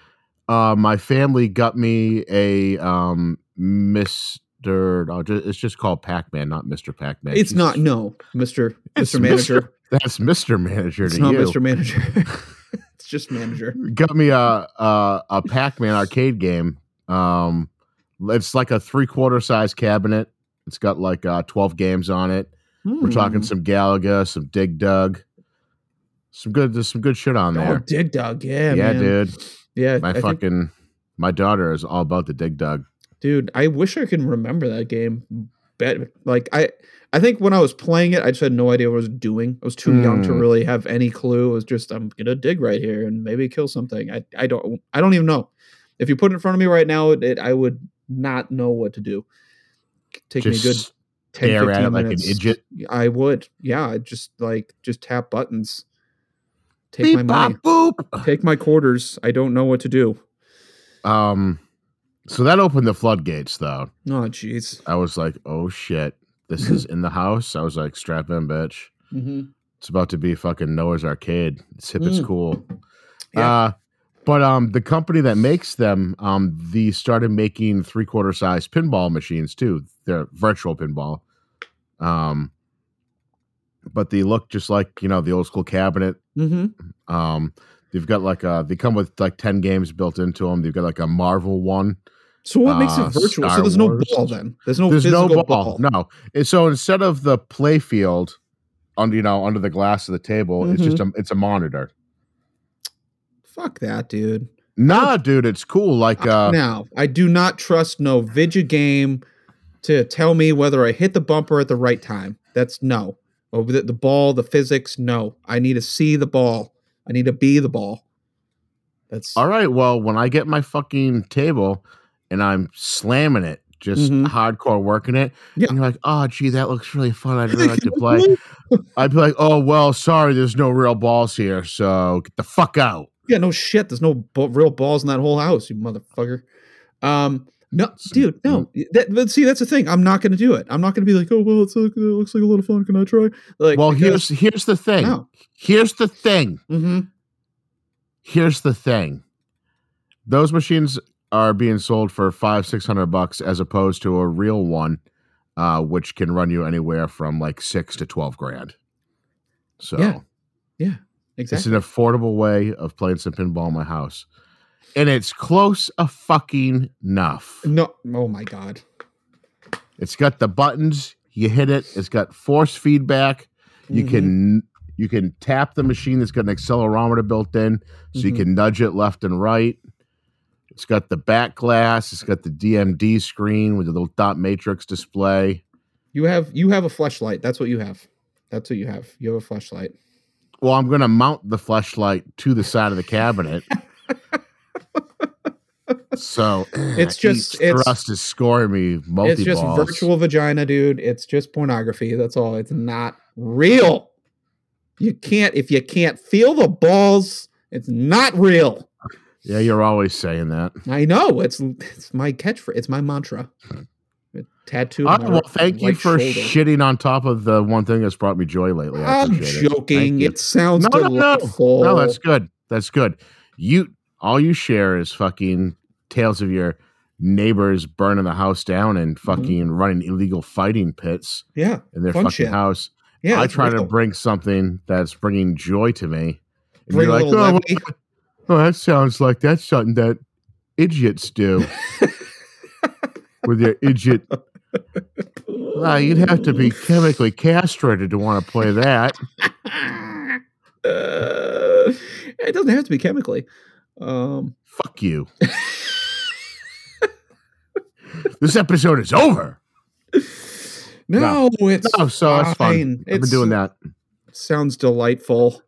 uh, my family got me a um Mister. Oh, it's just called Pac Man, not Mister Pac Man. It's not, no, Mr. It's Mr. Manager. That's Mister Manager It's not. Mr. Manager. *laughs* it's just manager. got me a a, a Pac Man arcade game. Um, it's like a three quarter size cabinet. It's got like uh, twelve games on it. We're talking Hmm. some Galaga, some Dig Dug, some good. There's some good shit on Oh, there. Dig Dug. Yeah, yeah, man. dude. Yeah. My I think- fucking my daughter is all about the Dig Dug. dude i wish i can remember that game bet like i i think when i was playing it i just had no idea what i was doing i was too young to Mm. really have any clue it was just i'm gonna dig right here and maybe kill something i i don't i don't even know if you put it in front of me right now it, i would not know what to do take me a good 10 stare at 15 it like an minutes. idiot. i would yeah I'd just like just tap buttons take Beep, my money bop, boop. take my quarters i don't know what to do Um, so that opened the floodgates, though. oh jeez I was like, oh shit, this is in the house. I was like, strap in, bitch. mm-hmm. It's about to be fucking Noah's Arcade. It's hip, it's Mm. cool. Yeah. Uh, but um, the company that makes them, um, the started making three quarter size pinball machines too. They're virtual pinball. Um, but they look just like you know the old school cabinet. Mm-hmm. Um, they've got like a they come with like ten games built into them. They've got like a Marvel one So what makes it uh, virtual? Star so there's no ball then. There's no There's physical no ball. ball. No. And so instead of the play field under you know under the glass of the table, it's just Mm-hmm. a it's a monitor. Fuck that, dude. Nah, dude, it's cool. Like uh now, I do not trust no vidya game to tell me whether I hit the bumper at the right time. That's no. Over the, the ball, the physics, no. I need to see the ball. I need to be the ball. That's all right, well, when I get my fucking table and I'm slamming it, just Mhm. hardcore working it, Yeah. and you're like, oh gee, that looks really fun. I'd really like to *laughs* play. I'd be like, oh well, sorry, there's no real balls here, so get the fuck out. Yeah, no shit. There's no b- real balls in that whole house, you motherfucker. Um, no, dude, no. That, but see, that's the thing. I'm not going to do it. I'm not going to be like, oh well, it's like, it looks like a lot of fun. Can I try? Like, well, because- here's here's the thing. no. Here's the thing. Mhm. here's the thing those machines are being sold for five six hundred bucks as opposed to a real one uh which can run you anywhere from like six to 12 grand so Yeah. it's exactly. It's an affordable way of playing some pinball in my house and it's close a fucking enough No, oh my god. it's got the buttons you hit it it's got force feedback you Mhm. can you can tap the machine it's got an accelerometer built in so you Mhm. can nudge it left and right it's got the back glass it's got the dmd screen with the little dot matrix display You have you have a flashlight. That's what you have. That's what you have. You have a flashlight. well i'm going to mount the flashlight to the side of the cabinet *laughs* so *laughs* It's just- it's- thrust is scoring me multi It's just virtual vagina, dude. It's just pornography. That's all. It's not real. You can't if you can't feel the balls. It's not real. yeah you're always saying that I know. It's it's my catchphrase. It's my mantra. It on right, well, thank you for shoulder. shitting on top of the one thing that's brought me joy lately. I it. Joking. you. It sounds No, no, no. No, that's good. That's good. You all you share is fucking tales of your neighbors burning the house down and Mm-hmm. fucking running illegal fighting pits yeah, in their fucking shit. house. yeah. I try to bring something that's bringing joy to me. And Bring you're a like, oh, levity." well, that sounds like that's something that idiots do with your idiot. *laughs* Ah, you'd have to be chemically castrated to want to play that. *laughs* Uh, it doesn't have to be chemically. Um, Fuck you. *laughs* this episode is over. no, it's Oh, so that's fun. fine. I've been doing that. Sounds delightful.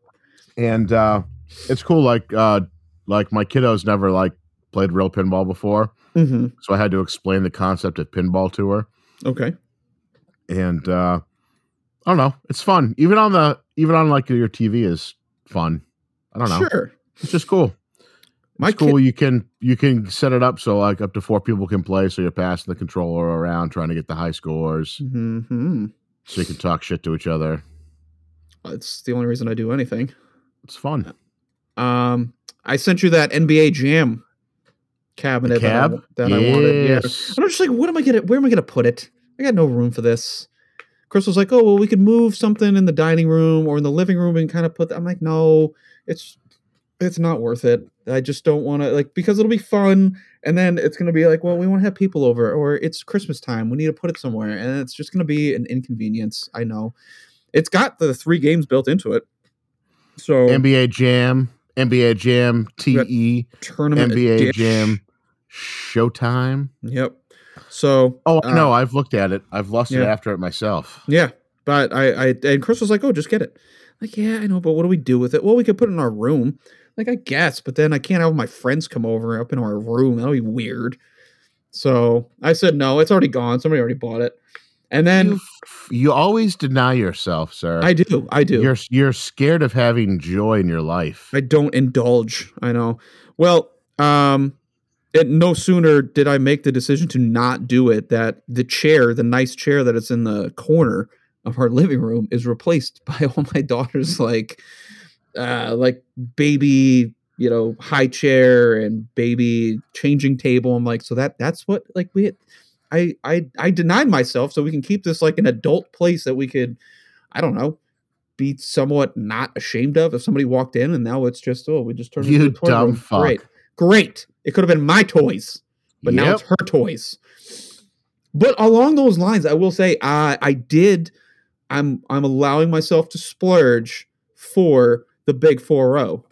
And uh it's cool like uh like my kiddos never like played real pinball before. hmm So I had to explain the concept of pinball to her. Okay. And uh I don't know. It's fun. Even on the even on like your TV is fun. I don't know. Sure. It's just cool. My it's cool. You can you can set it up so like up to four people can play. So you're passing the controller around trying to get the high scores. hmm So you can talk shit to each other. It's the only reason I do anything. It's fun. Um, I sent you that NBA Jam cabinet that I- Cab? that, I, wanted. Yeah. Yes. And I'm just like, what am I gonna? Where am I gonna put it? I got no room for this. Chris was like, oh well, we could move something in the dining room or in the living room and kind of put. That. I'm like, no, it's it's not worth it. I just don't want to like because it'll be fun, and then it's gonna be like, well, we want to have people over, or it's Christmas time, we need to put it somewhere, and it's just gonna be an inconvenience. I know. It's got the three games built into it. So NBA Jam, NBA Jam TE, tournament NBA edition. Jam Showtime. Yep. So Oh, Uh, no, I've looked at it. I've lost yeah. after it myself. yeah, but I, I and Chris was like, "Oh, just get it." Like, yeah, I know, but what do we do with it? Well, we could put it in our room. Like, I guess, but then I can't have my friends come over up in our room. That'll be weird. So I said no. It's already gone. Somebody already bought it. And then You, you always deny yourself, sir. I do. I do. You're you're scared of having joy in your life. I don't indulge. I know. Well, um, it, no sooner did I make the decision to not do it that the chair, the nice chair that is in the corner of our living room, is replaced *laughs* by all my daughter's like, uh, like baby, you know, high chair and baby changing table. I'm like, so that that's what like we. I, I I denied myself so we can keep this like an adult place that we could, I don't know, be somewhat not ashamed of if somebody walked in and now it's just oh we just turned You into a toy dumb room. fuck. Great, great. It could have been my toys. but now it's her toys. But along those lines, I will say I I did I'm I'm allowing myself to splurge for the big 4-0.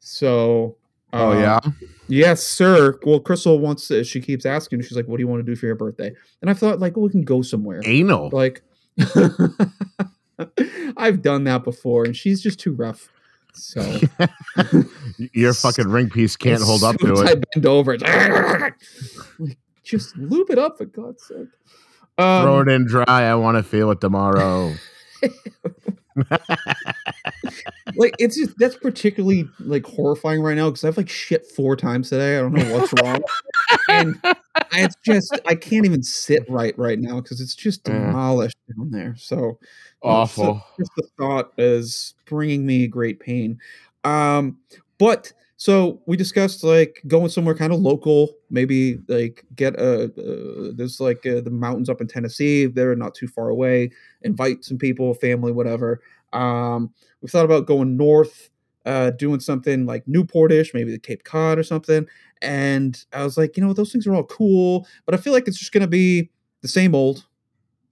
So Oh um, yeah. Yes, sir. Well, Crystal wants to, she keeps asking, she's like, What do you want to do for your birthday? And I thought, like, well, we can go somewhere. Anal. Like *laughs* I've done that before, and she's just too rough. So *laughs* Your fucking ring piece can't hold up to it. I bend over, *laughs* like, just lube it up for God's sake. Um, Throw it in dry. I want to feel it tomorrow. *laughs* like it's just that's particularly like horrifying right now because I've like shit four times today. I don't know what's wrong, *laughs* and it's just I can't even sit right right now because it's just Yeah. demolished down there. So Awful. So just the thought is bringing me great pain. Um, but so we discussed like going somewhere kind of local, maybe like get a uh, there's like uh, the mountains up in Tennessee. They're not too far away. Invite some people, family, whatever. Um, we thought about going north, uh, doing something like Newportish, maybe the Cape Cod or something. And I was like, you know, those things are all cool, but I feel like it's just gonna be the same old.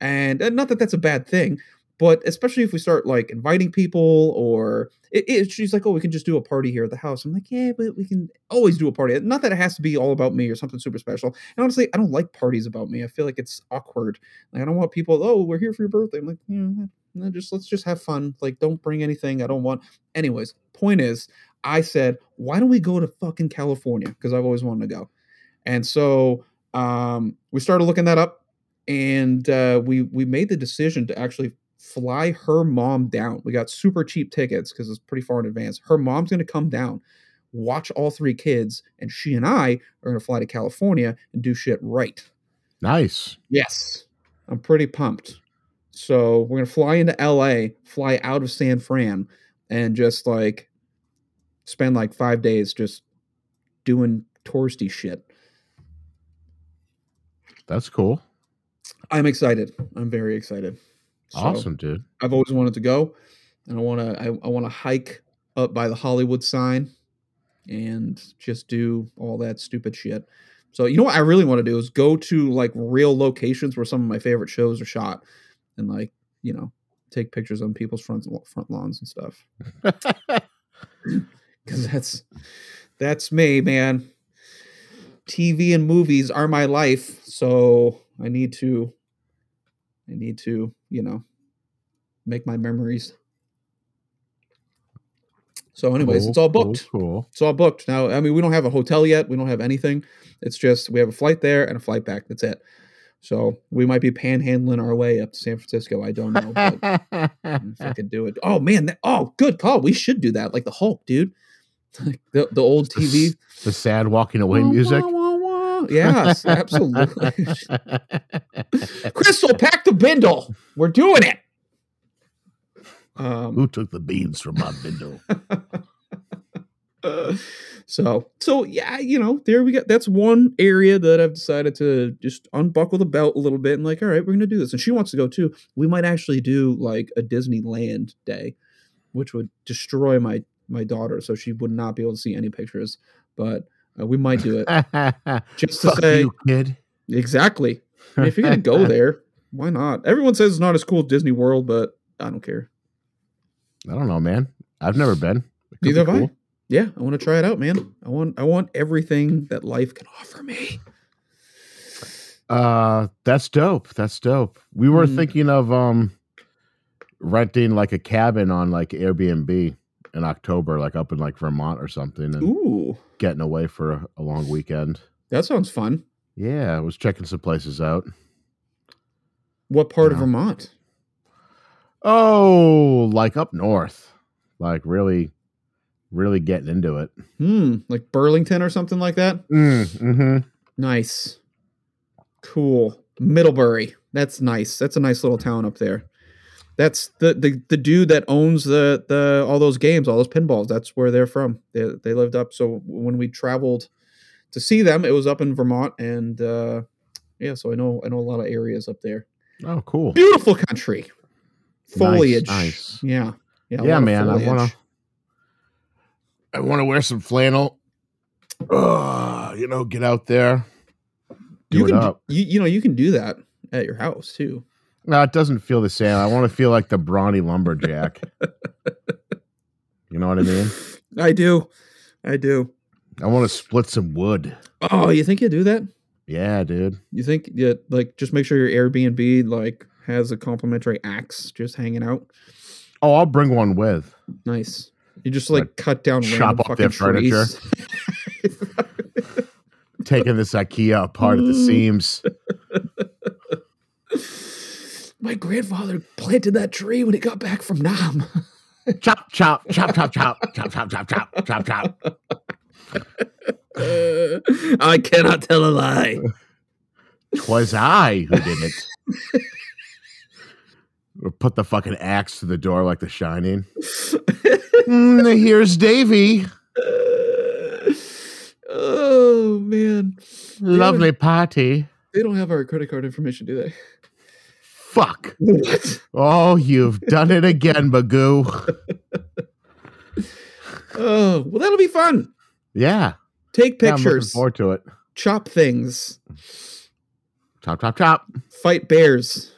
And, and not that that's a bad thing, but especially if we start like inviting people or it, it, she's like oh we can just do a party here at the house. I'm like yeah but we can always do a party. Not that it has to be all about me or something super special. And honestly i don't like parties about me. I feel like it's awkward. Like i don't want people oh we're here for your birthday. I'm like yeah, no, just let's just have fun. Like don't bring anything i don't want. Anyways point is i said why don't we go to fucking california? Because i've always wanted to go. And so um, we started looking that up and uh, we we made the decision to actually fly her mom down. We got super cheap tickets because it's pretty far in advance. Her mom's going to come down, watch all three kids, and she and I are going to fly to California and do shit right. Nice. Yes, I'm pretty pumped. So we're going to fly into LA, fly out of San Fran, and just like spend like five days just doing touristy shit. That's cool. I'm excited. I'm very excited. So- Awesome, dude. I've always wanted to go, and I want to. I, I want to hike up by the Hollywood sign, and just do all that stupid shit. So you know what I really want to do is go to like real locations where some of my favorite shows are shot, and like you know take pictures on people's front front lawns and stuff. *laughs* *clears throat* Because that's that's me, man. TV and movies are my life, so I need to. I need to, you know, make my memories. So, anyways, it's all booked. Cool. cool. It's all booked. Now, I mean, we don't have a hotel yet. We don't have anything. It's just we have a flight there and a flight back. That's it. So we might be panhandling our way up to San Francisco. I don't know. But *laughs* if I could do it. Oh man. That, oh, good call. We should do that, like the Hulk, dude. Like the the old TV the sad walking away music. Yes, absolutely. *laughs* Crystal, pack the bindle. We're doing it. Um, Who took the beans from my window? *laughs* so so yeah, you know, there we go. That's one area that I've decided to just unbuckle the belt a little bit and like, all right, we're gonna do this. And she wants to go too. We might actually do like a Disneyland day, which would destroy my my daughter, so she would not be able to see any pictures. But uh, we might do it *laughs* just to Fuck say you, kid. exactly. I mean, if you're gonna go *laughs* there, why not? Everyone says it's not as cool as Disney World, but I don't care. I don't know, man. I've never been. It be Neither have I. Yeah, I want to try it out, man. I want I want everything that life can offer me. Uh, that's dope. That's dope. We were Mhm. thinking of um renting like a cabin on like Airbnb in October, like up in like Vermont or something, and Ooh, getting away for a, a long weekend. that sounds fun. Yeah, I was checking some places out. What part of. Vermont? Oh, like up north, like really, really getting into it. Hmm, like Burlington or something like that. Mm, mm-hmm. Nice, cool. Middlebury. That's nice. That's a nice little town up there. That's the the, the dude that owns the the all those games, all those pinballs. That's where they're from. They they lived up. So when we traveled to see them, it was up in Vermont, and uh, yeah, so I know I know a lot of areas up there. Oh, cool. Beautiful country, foliage. nice. Yeah, yeah, Yeah, man. I wanna, I wanna wear some flannel. Uh, you know, get out there. do you it can, up. You, you know, you can do that at your house too. No, it doesn't feel the same. I want to feel like the brawny lumberjack. *laughs* you know what I mean? I do. I do. I want to split some wood. Oh, you think you do that? Yeah, dude. You think yeah, like just make sure your Airbnb like has a complimentary axe just hanging out. Oh, I'll bring one with. Nice. You just like cut down chop up their trees. *laughs* Taking this IKEA apart at the *laughs* seams. My grandfather planted that tree when he got back from Nam. Chop, chop, chop, chop, chop, chop, chop, chop, chop, chop, chop. Uh, I cannot tell a lie. Twas I who did it. Or put the fucking axe to the door like the shining. Mm, here's Davy. oh man, Lovely party. they don't have our credit card information, do they? Fuck. What? Oh, you've done it again, Magoo. *laughs* Oh, well, that'll be fun. Yeah. Take pictures. Yeah, I'm looking forward to it. chop things, Chop, chop, chop. fight bears.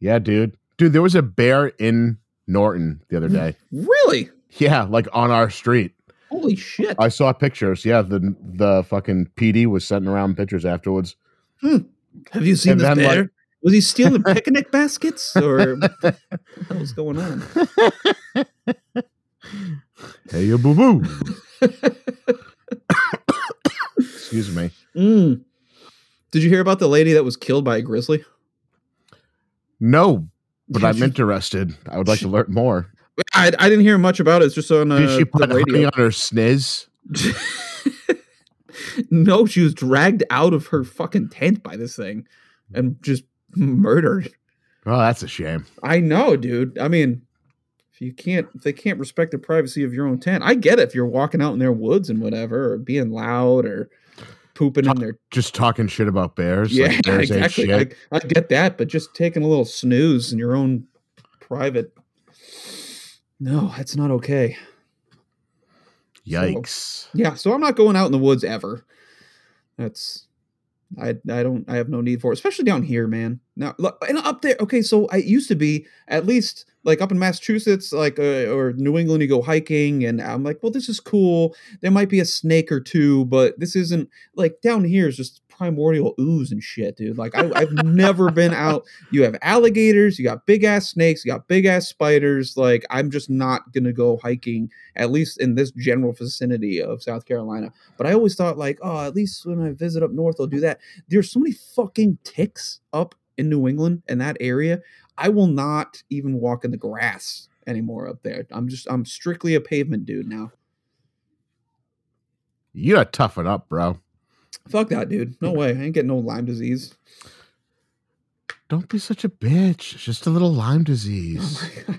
Yeah, dude. Dude, there was a bear in Norton the other day. Really? Yeah, like on our street. Holy shit! I saw pictures. Yeah, the the fucking PD was sending around pictures afterwards. Hmm. Have you seen And this bear? like- Was he stealing *laughs* picnic baskets or what was going on? *laughs* Hey, boo boo. *laughs* Excuse me. Mm. Did you hear about the lady that was killed by a grizzly? No, but I'm interested. I would like to learn more. I, I didn't hear much about it. It's just on uh, Did she the put honey radio. on her sniz? *laughs* no, she was dragged out of her fucking tent by this thing and just murdered. Oh, that's a shame. I know, dude. I mean, if you can't, if they can't respect the privacy of your own tent, I get it. If you're walking out in their woods and whatever, or being loud or pooping in their Just talking shit about bears. yeah, like *laughs* bears exactly. I, I get that, but just taking a little snooze in your own private, no, that's not okay. Yikes. Yeah, so I'm not going out in the woods ever. That's I I don't I have no need for it, especially down here, man. Now and up there, okay, so I used to be at least like up in Massachusetts, like uh, or New England, you go hiking, and I'm like, well, this is cool. There might be a snake or two, but this isn't like down here is just primordial ooze and shit, dude. Like I, I've never been out. You have alligators, you got big ass snakes, you got big ass spiders. Like I'm just not gonna go hiking at least in this general vicinity of South Carolina. But I always thought, like, oh, at least when I visit up north, I'll do that. There's so many fucking ticks up in New England and that area. I will not even walk in the grass anymore up there. I'm just, I'm strictly a pavement dude now. You gotta toughen up, bro. Fuck that, dude. No way. I ain't getting no Lyme disease. Don't be such a bitch. It's just a little Lyme disease. Oh my God.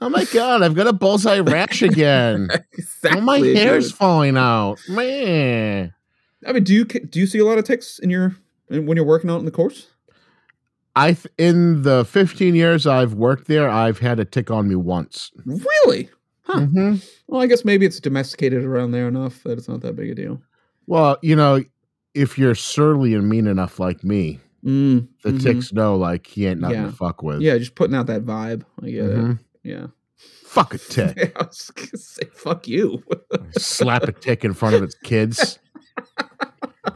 Oh my god, I've got a bullseye rash *laughs* again. exactly. oh, my hair's dude. falling out. Man. I mean, do you do you see a lot of ticks in your when you're working out in the course? I in the 15 years I've worked there, I've had a tick on me once. Really? Huh. Mhm. Well, I guess maybe it's domesticated around there enough that it's not that big a deal. Well, you know, if you're surly and mean enough like me, Mm, the mhm. ticks know like he ain't nothing Yeah. to fuck with. Yeah, just putting out that vibe. I get it. Mhm. Yeah. Fuck a *laughs* tick. I was gonna say, fuck you. Slap a tick in front of its kids.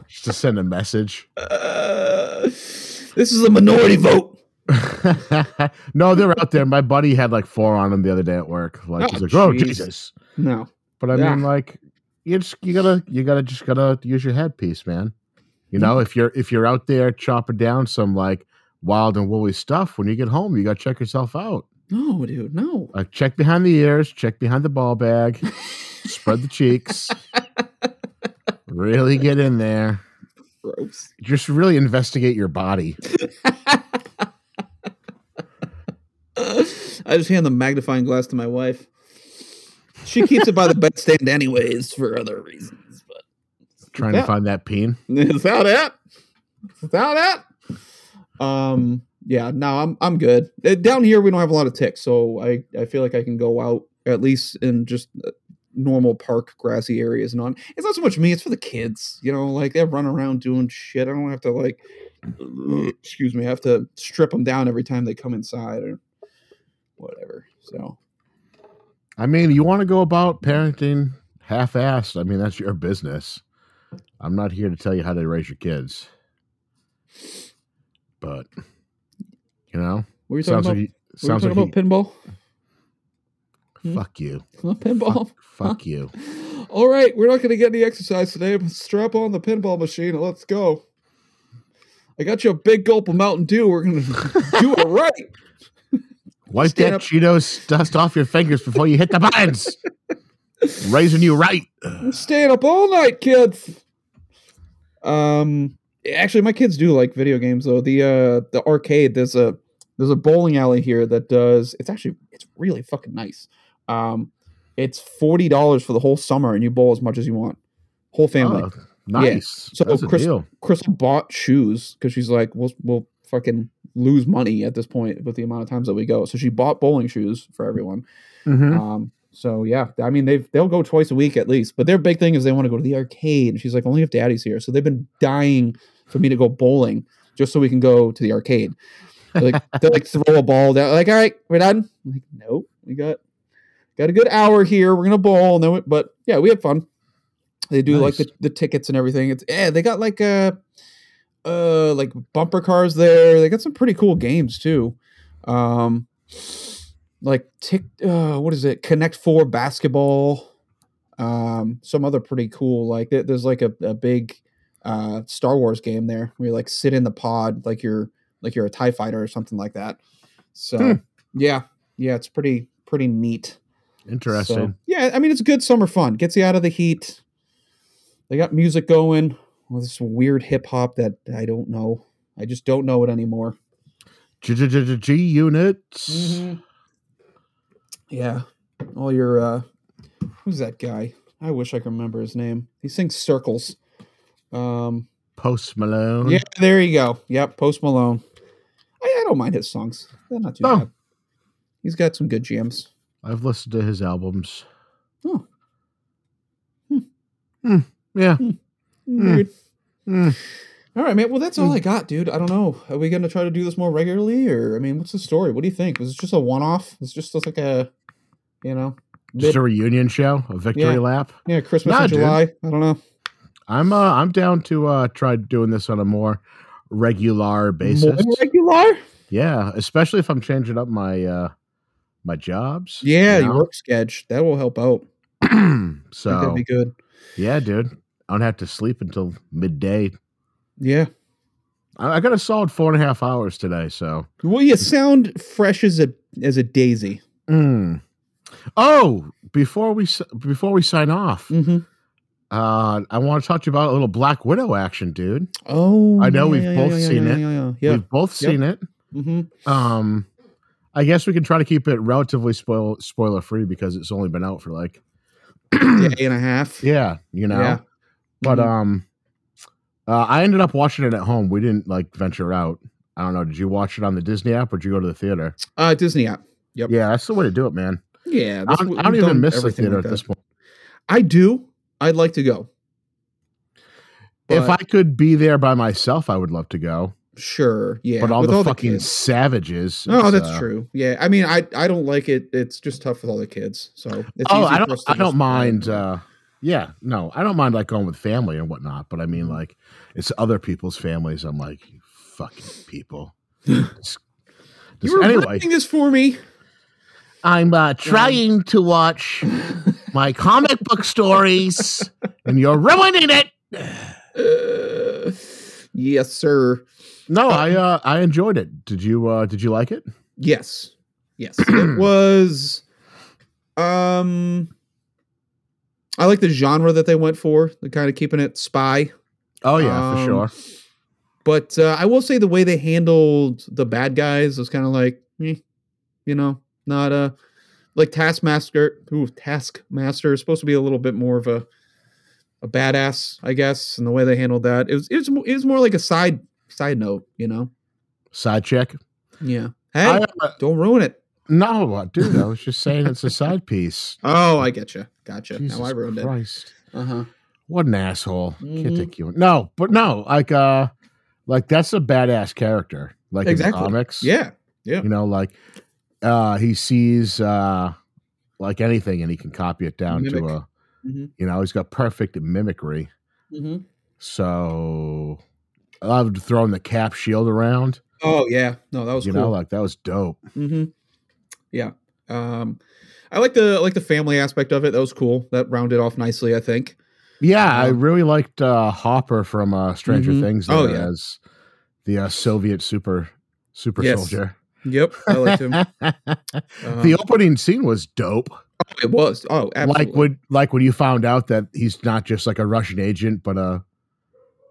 just to send a message. Uh, this is a minority vote. *laughs* no, they're out there. My buddy had like four on him the other day at work. Like Oh, he's like, "Oh. Jesus!" No. But I Yeah. mean, like, you just you gotta you gotta just gotta use your headpiece, man. You know, if you're if you're out there chopping down some like wild and woolly stuff, when you get home, you gotta check yourself out. No, dude. No. Like, check behind the ears, check behind the ball bag, spread the cheeks, *laughs* really get in there. Gross. Just really investigate your body. *laughs* I just hand the magnifying glass to my wife. She keeps it by the bedstand anyways for other reasons. But Trying to find that peen. Is that it? Is that it? Um. Yeah. No, I'm I'm good. Uh, down here, we don't have a lot of ticks, so I I feel like I can go out at least in just uh, normal park grassy areas and on. It's not so much me; it's for the kids. You know, like they run around doing shit. I don't have to like, *clears throat* excuse me, I have to strip them down every time they come inside or whatever. So I mean, you want to go about parenting half-assed. I mean, that's your business. I'm not here to tell you how to raise your kids, but you know, what are you talking about? like Were sounds talking like about pinball? Hmm? fuck you, pinball. fuck you. All right, we're not going to get any exercise today, strap on the pinball machine and let's go. I got you a big gulp of Mountain Dew. We're going *laughs* to do it right. Wipe Stand that up. Cheetos dust off your fingers before you hit the buttons. *laughs* Raising you right. We're staying up all night, kids. Um, actually, my kids do like video games though. The uh, the arcade there's a there's a bowling alley here that does. It's actually it's really fucking nice. Um, it's forty dollars for the whole summer, and you bowl as much as you want. Whole family. Oh, nice. So That's Chris- bought shoes because she's like, we'll we'll fucking lose money at this point with the amount of times that we go. So she bought bowling shoes for everyone. Mhm. Um, so yeah, I mean they've they'll go twice a week at least. But their big thing is they want to go to the arcade. And she's like, only if daddy's here. So they've been dying for me to go bowling just so we can go to the arcade. They're like *laughs* they like throw a ball down. Like, all right, we're done. I'm like, nope, we got got a good hour here. We're gonna bowl. And then we, but yeah, we had fun. They do like the, the tickets and everything. It's yeah, they got like uh uh like bumper cars there. They got some pretty cool games too. Um like tick uh what is it? Connect Four basketball. Um some other pretty cool like there's like a, a big uh Star Wars game there where you like sit in the pod like you're like you're a TIE fighter or something like that. So Hmm. yeah, yeah, it's pretty pretty neat. Interesting. So, yeah, I mean it's good summer fun. Gets you out of the heat. They got music going. Well, this weird hip hop that I don't know. I just don't know it anymore. G G G G units. Mm-hmm. Yeah, all your uh, who's that guy? I wish I could remember his name. He sings circles. Um, Post Malone. yeah, there you go. Yep, Post Malone. I, I don't mind his songs. They're not too Oh. bad. He's got some good jams. I've listened to his albums. Oh, Hmm. Yeah. Weird. Mm. All right, man. Well, that's all I got, dude. I don't know. Are we gonna try to do this more regularly, or I mean, what's the story? What do you think? Was it just a one-off? It's just like a, you know, Just a reunion show, a victory Yeah. lap. yeah, Christmas Nah, in dude. July. I don't know. I'm uh I'm down to uh try doing this on a more regular basis. More regular? Yeah, especially if I'm changing up my uh my jobs. Yeah, you your work sketch that will help out. *clears throat* So that'd be good. yeah, dude. I don't have to sleep until midday. Yeah. I, I got a solid four and a half hours today, so Well, you sound fresh as a as a daisy. Mm. Oh, before we before we sign off, Mm-hmm. uh, I want to talk to you about a little Black Widow action, dude. Oh, I know yeah, we've yeah, both yeah, yeah, seen it. We've both seen it. Um, I guess we can try to keep it relatively spoil spoiler free because it's only been out for like, *clears throat* Day and a half. yeah, you know. But Mhm. um, uh, I ended up watching it at home. We didn't like venture out. I don't know. Did you watch it on the Disney app or did you go to the theater? uh, Disney app. Yep. Yeah, that's the way to do it, man. Yeah, I don't, I don't even miss the theater like at this point. I do. I'd like to go. if I could be there by myself, I would love to go. Sure, yeah. but all with the fucking kids. savages. Oh, that's uh, true. Yeah, I mean, I I don't like it. It's just tough with all the kids. So it's Oh, easy I don't. I don't mind. uh Yeah, no, I don't mind like going with family and whatnot. But I mean, like, it's other people's families. I'm like, you fucking people. *laughs* You were anyway, this for me. I'm uh, trying to watch my *laughs* comic book stories, and you're ruining it. Uh, *sighs* yes, sir. No, I uh, I enjoyed it. Did you uh, Did you like it? Yes, yes. *clears throat* it was. Um, I like the genre that they went for. The kind of keeping it spy. Oh yeah, Um, for sure. But uh, I will say the way they handled the bad guys was kind of like, eh, you know, not a like Taskmaster. Ooh, Taskmaster is supposed to be a little bit more of a a badass, I guess. And the way they handled that, it was it was, it was more like a side side note, you know. Side check. Yeah. Hey, I, uh, don't ruin it. No, dude, I was just saying it's a side piece. *laughs* Oh, I get you. Gotcha. Jesus now I ruined Christ. it. Uh huh. What an asshole. Mhm. Can't take you. No, but no, like uh like that's a badass character. Like Exactly. in comics. Yeah. Yeah. You know, like uh he sees uh like anything and he can copy it down Mimic. to a Mhm. you know, he's got perfect mimicry. Mm-hmm. So I loved throwing the cap shield around. Oh yeah. No, that was you cool. know, like that was dope. Mm-hmm. Yeah. Um, I like the like the family aspect of it. That was cool. That rounded off nicely. I think. Yeah, I Um, really liked uh Hopper from uh Stranger Mhm. Things Oh, yeah. as the uh, Soviet super super Yes. soldier. Yep, I liked him. *laughs* the Um, opening scene was dope. it was. Oh, absolutely. Like when like when you found out that he's not just like a Russian agent, but a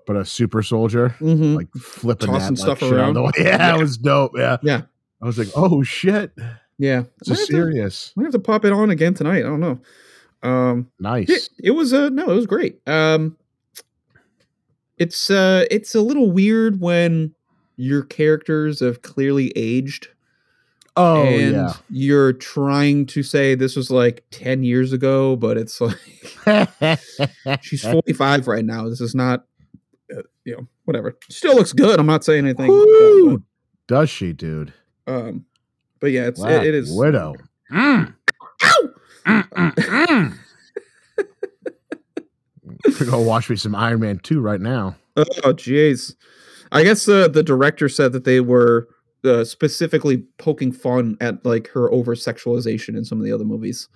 but a super soldier, Mhm. like flipping Tossing that stuff the around. *laughs* Yeah, Yeah. it was dope. Yeah, Yeah. I was like, oh shit, yeah. it's to- serious. might have to pop it on again tonight. I don't know. Um, Nice. it, it was uh no, it was great. Um, it's uh it's a little weird when your characters have clearly aged oh and yeah. you're trying to say this was like 10 years ago but it's like *laughs* she's 45 right now this is not uh, you know whatever still looks good i'm not saying anything like that, Woo! Does she, dude? um but yeah it's it, it is widow. Mm. Ow! Mm, mm, mm. Gonna *laughs* Go watch me some Iron Man 2 right now. oh jeez i guess uh, the director said that they were uh, specifically poking fun at like her over sexualization in some of the other movies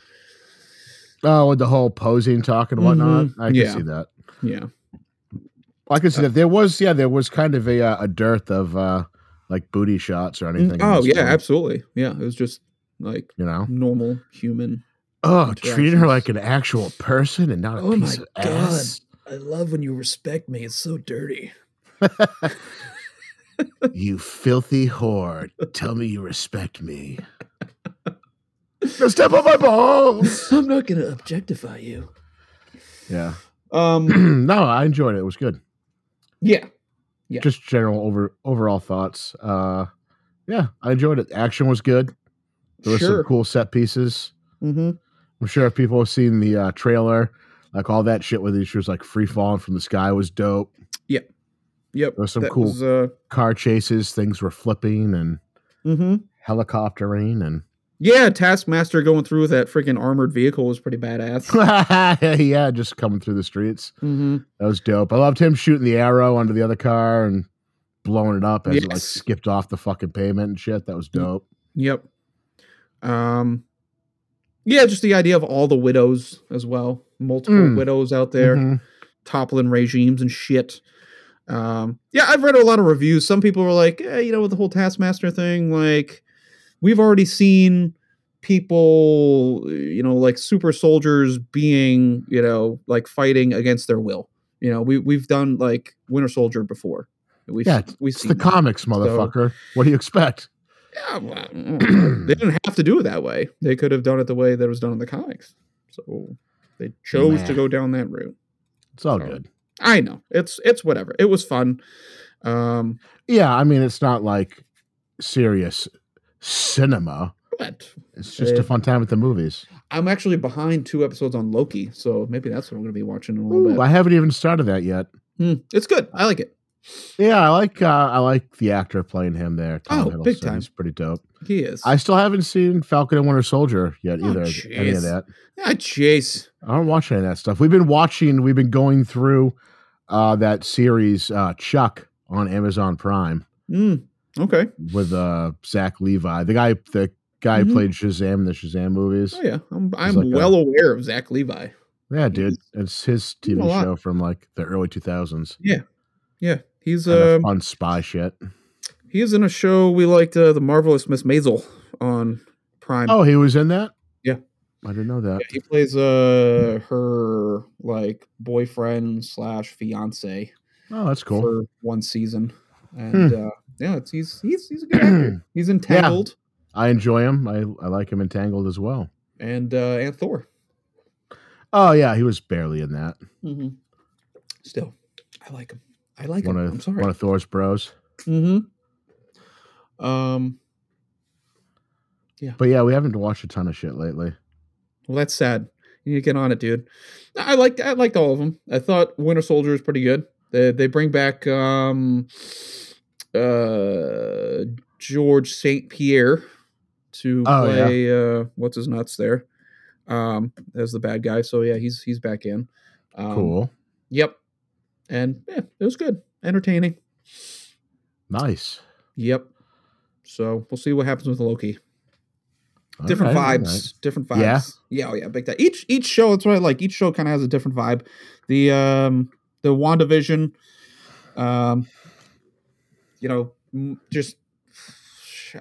Oh, with the whole posing talk and whatnot. Mhm. I can Yeah. see that. yeah I can see that. There was, yeah, there was kind of a uh, a dearth of uh like booty shots or anything. oh yeah absolutely yeah it was just like You know? normal human Oh, treating her like an actual person and not a Oh piece my of ass. I love when you respect me. It's so dirty. *laughs* you filthy whore. Tell me you respect me. Now step on my balls. *laughs* I'm not gonna objectify you. Yeah. Um. *clears throat* no, I enjoyed it. It was good. Yeah. Yeah. Just general over overall thoughts. Uh yeah, I enjoyed it. Action was good. There was Sure. some cool set pieces. Mm-hmm. I'm sure if people have seen the uh, trailer, like all that shit with she was like free falling from the sky was dope. Yep. Yep. There was some that cool- Was, uh, Car chases, things were flipping and mm-hmm. helicoptering and Yeah, Taskmaster going through with that freaking armored vehicle was pretty badass. *laughs* yeah, just coming through the streets. mm-hmm. That was dope. I loved him shooting the arrow under the other car and blowing it up as it like skipped off the fucking pavement and shit. That was dope. Yep. Um. Yeah, just the idea of all the widows as well. Multiple Mm. widows out there. Mhm. toppling regimes and shit. Um, yeah, I've read a lot of reviews. Some people were like, eh, you know, with the whole Taskmaster thing, like we've already seen people, you know, like super soldiers being, you know, like fighting against their will. You know, we we've done like Winter Soldier before. We've Yeah, we've It's seen the that. comics, motherfucker. what do you expect? Yeah, well, *clears throat* they didn't have to do it that way. They could have done it the way that it was done in the comics. So they chose to go down that route. It's all So- good. I know. It's it's whatever. It was fun. Um Yeah, I mean, it's not like serious cinema. but It's just a fun time at the movies. I'm actually behind two episodes on Loki, so maybe that's what I'm gonna be watching in a little Ooh, bit. I haven't even started that yet. Hmm, It's good. I like it. Yeah, I like uh, I like the actor playing him there. Tom Oh, big time. He's pretty dope. He is. I still haven't seen Falcon and Winter Soldier yet Oh, either. any of that. ah, Chase. I don't watch any of that stuff. We've been watching. We've been going through uh, that series uh, Chuck on Amazon Prime Mm, okay. with uh, Zach Levi, the guy the guy Mhm. played Shazam in the Shazam movies. Oh yeah. I'm I'm like a- well aware of Zach Levi. Yeah, dude, it's his TV show from like the early two thousands. Yeah. Yeah, he's of um fun spy shit. he's in a show we liked uh, the marvelous Miss Maisel on Prime. Oh, he was in that. Yeah. I didn't know that. Yeah, he plays uh her like boyfriend slash fiance Oh, that's cool. for one season, and uh, yeah, it's, he's he's he's a good actor. *clears throat* He's in Tangled I enjoy him. I I like him in Tangled as well. and uh, and Thor. Oh yeah, he was barely in that. Mm-hmm. Still, I like him. I like One him. of I'm sorry. one of Thor's bros. mm-hmm. Um. Yeah. But yeah, we haven't watched a ton of shit lately. Well, that's sad. You need to get on it, dude. I liked I liked all of them. I thought Winter Soldier is pretty good. They they bring back um uh George St. Pierre to Oh, yeah. play uh what's his nuts there. Um as the bad guy. So yeah, he's he's back in. Um, Cool. Yep. And yeah, it was good. Entertaining. Nice. Yep. So we'll see what happens with Loki. different vibes alright. different vibes Yeah? yeah oh yeah big time each each show that's what i like each show kind of has a different vibe the um the wandavision um you know m- just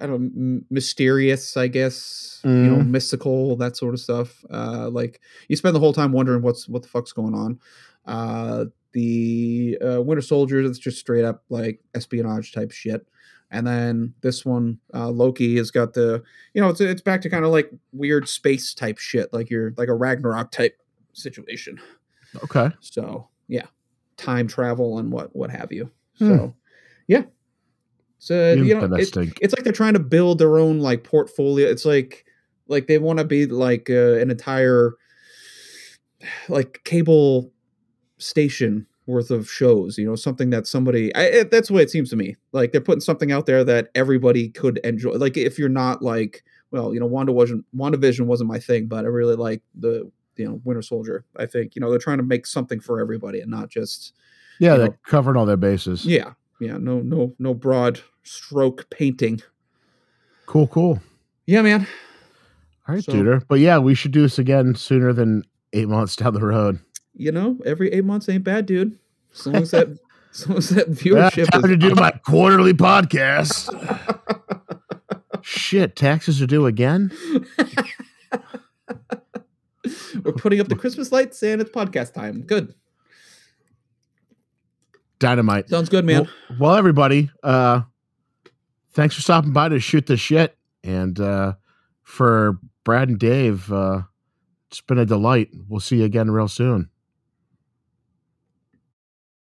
i don't mysterious i guess you know Mhm. mystical that sort of stuff uh like you spend the whole time wondering what's what the fuck's going on uh the uh, winter soldier it's just straight up like espionage type shit and then this one uh, loki has got the you know, it's it's back to kind of like weird space type shit, like you're like a Ragnarok type situation. Okay. So yeah, time travel and what what have you. Hmm. So yeah, so you know, it, it's like they're trying to build their own like portfolio. It's like like they want to be like uh, an entire like cable station worth of shows you know something that somebody I, it, that's the way it seems to me. Like they're putting something out there that everybody could enjoy. Like if you're not like well you know wanda wasn't wandavision wasn't my thing but i really like the you know winter soldier i think. You know they're trying to make something for everybody and not just yeah, they're know- covering all their bases. yeah yeah no no no broad stroke painting Cool, cool. yeah man All right, So- Tudor. But yeah, we should do this again sooner than eight months down the road. you know every eight months ain't bad dude as long as that *laughs* as long as that viewership time is to do my *laughs* quarterly podcast. Shit, taxes are due again. *laughs* We're putting up the Christmas lights and it's podcast time. Good. Dynamite. Sounds good, man. Well, well, everybody, uh, thanks for stopping by to shoot the shit. And uh, for Brad and Dave, uh, it's been a delight. We'll see you again real soon.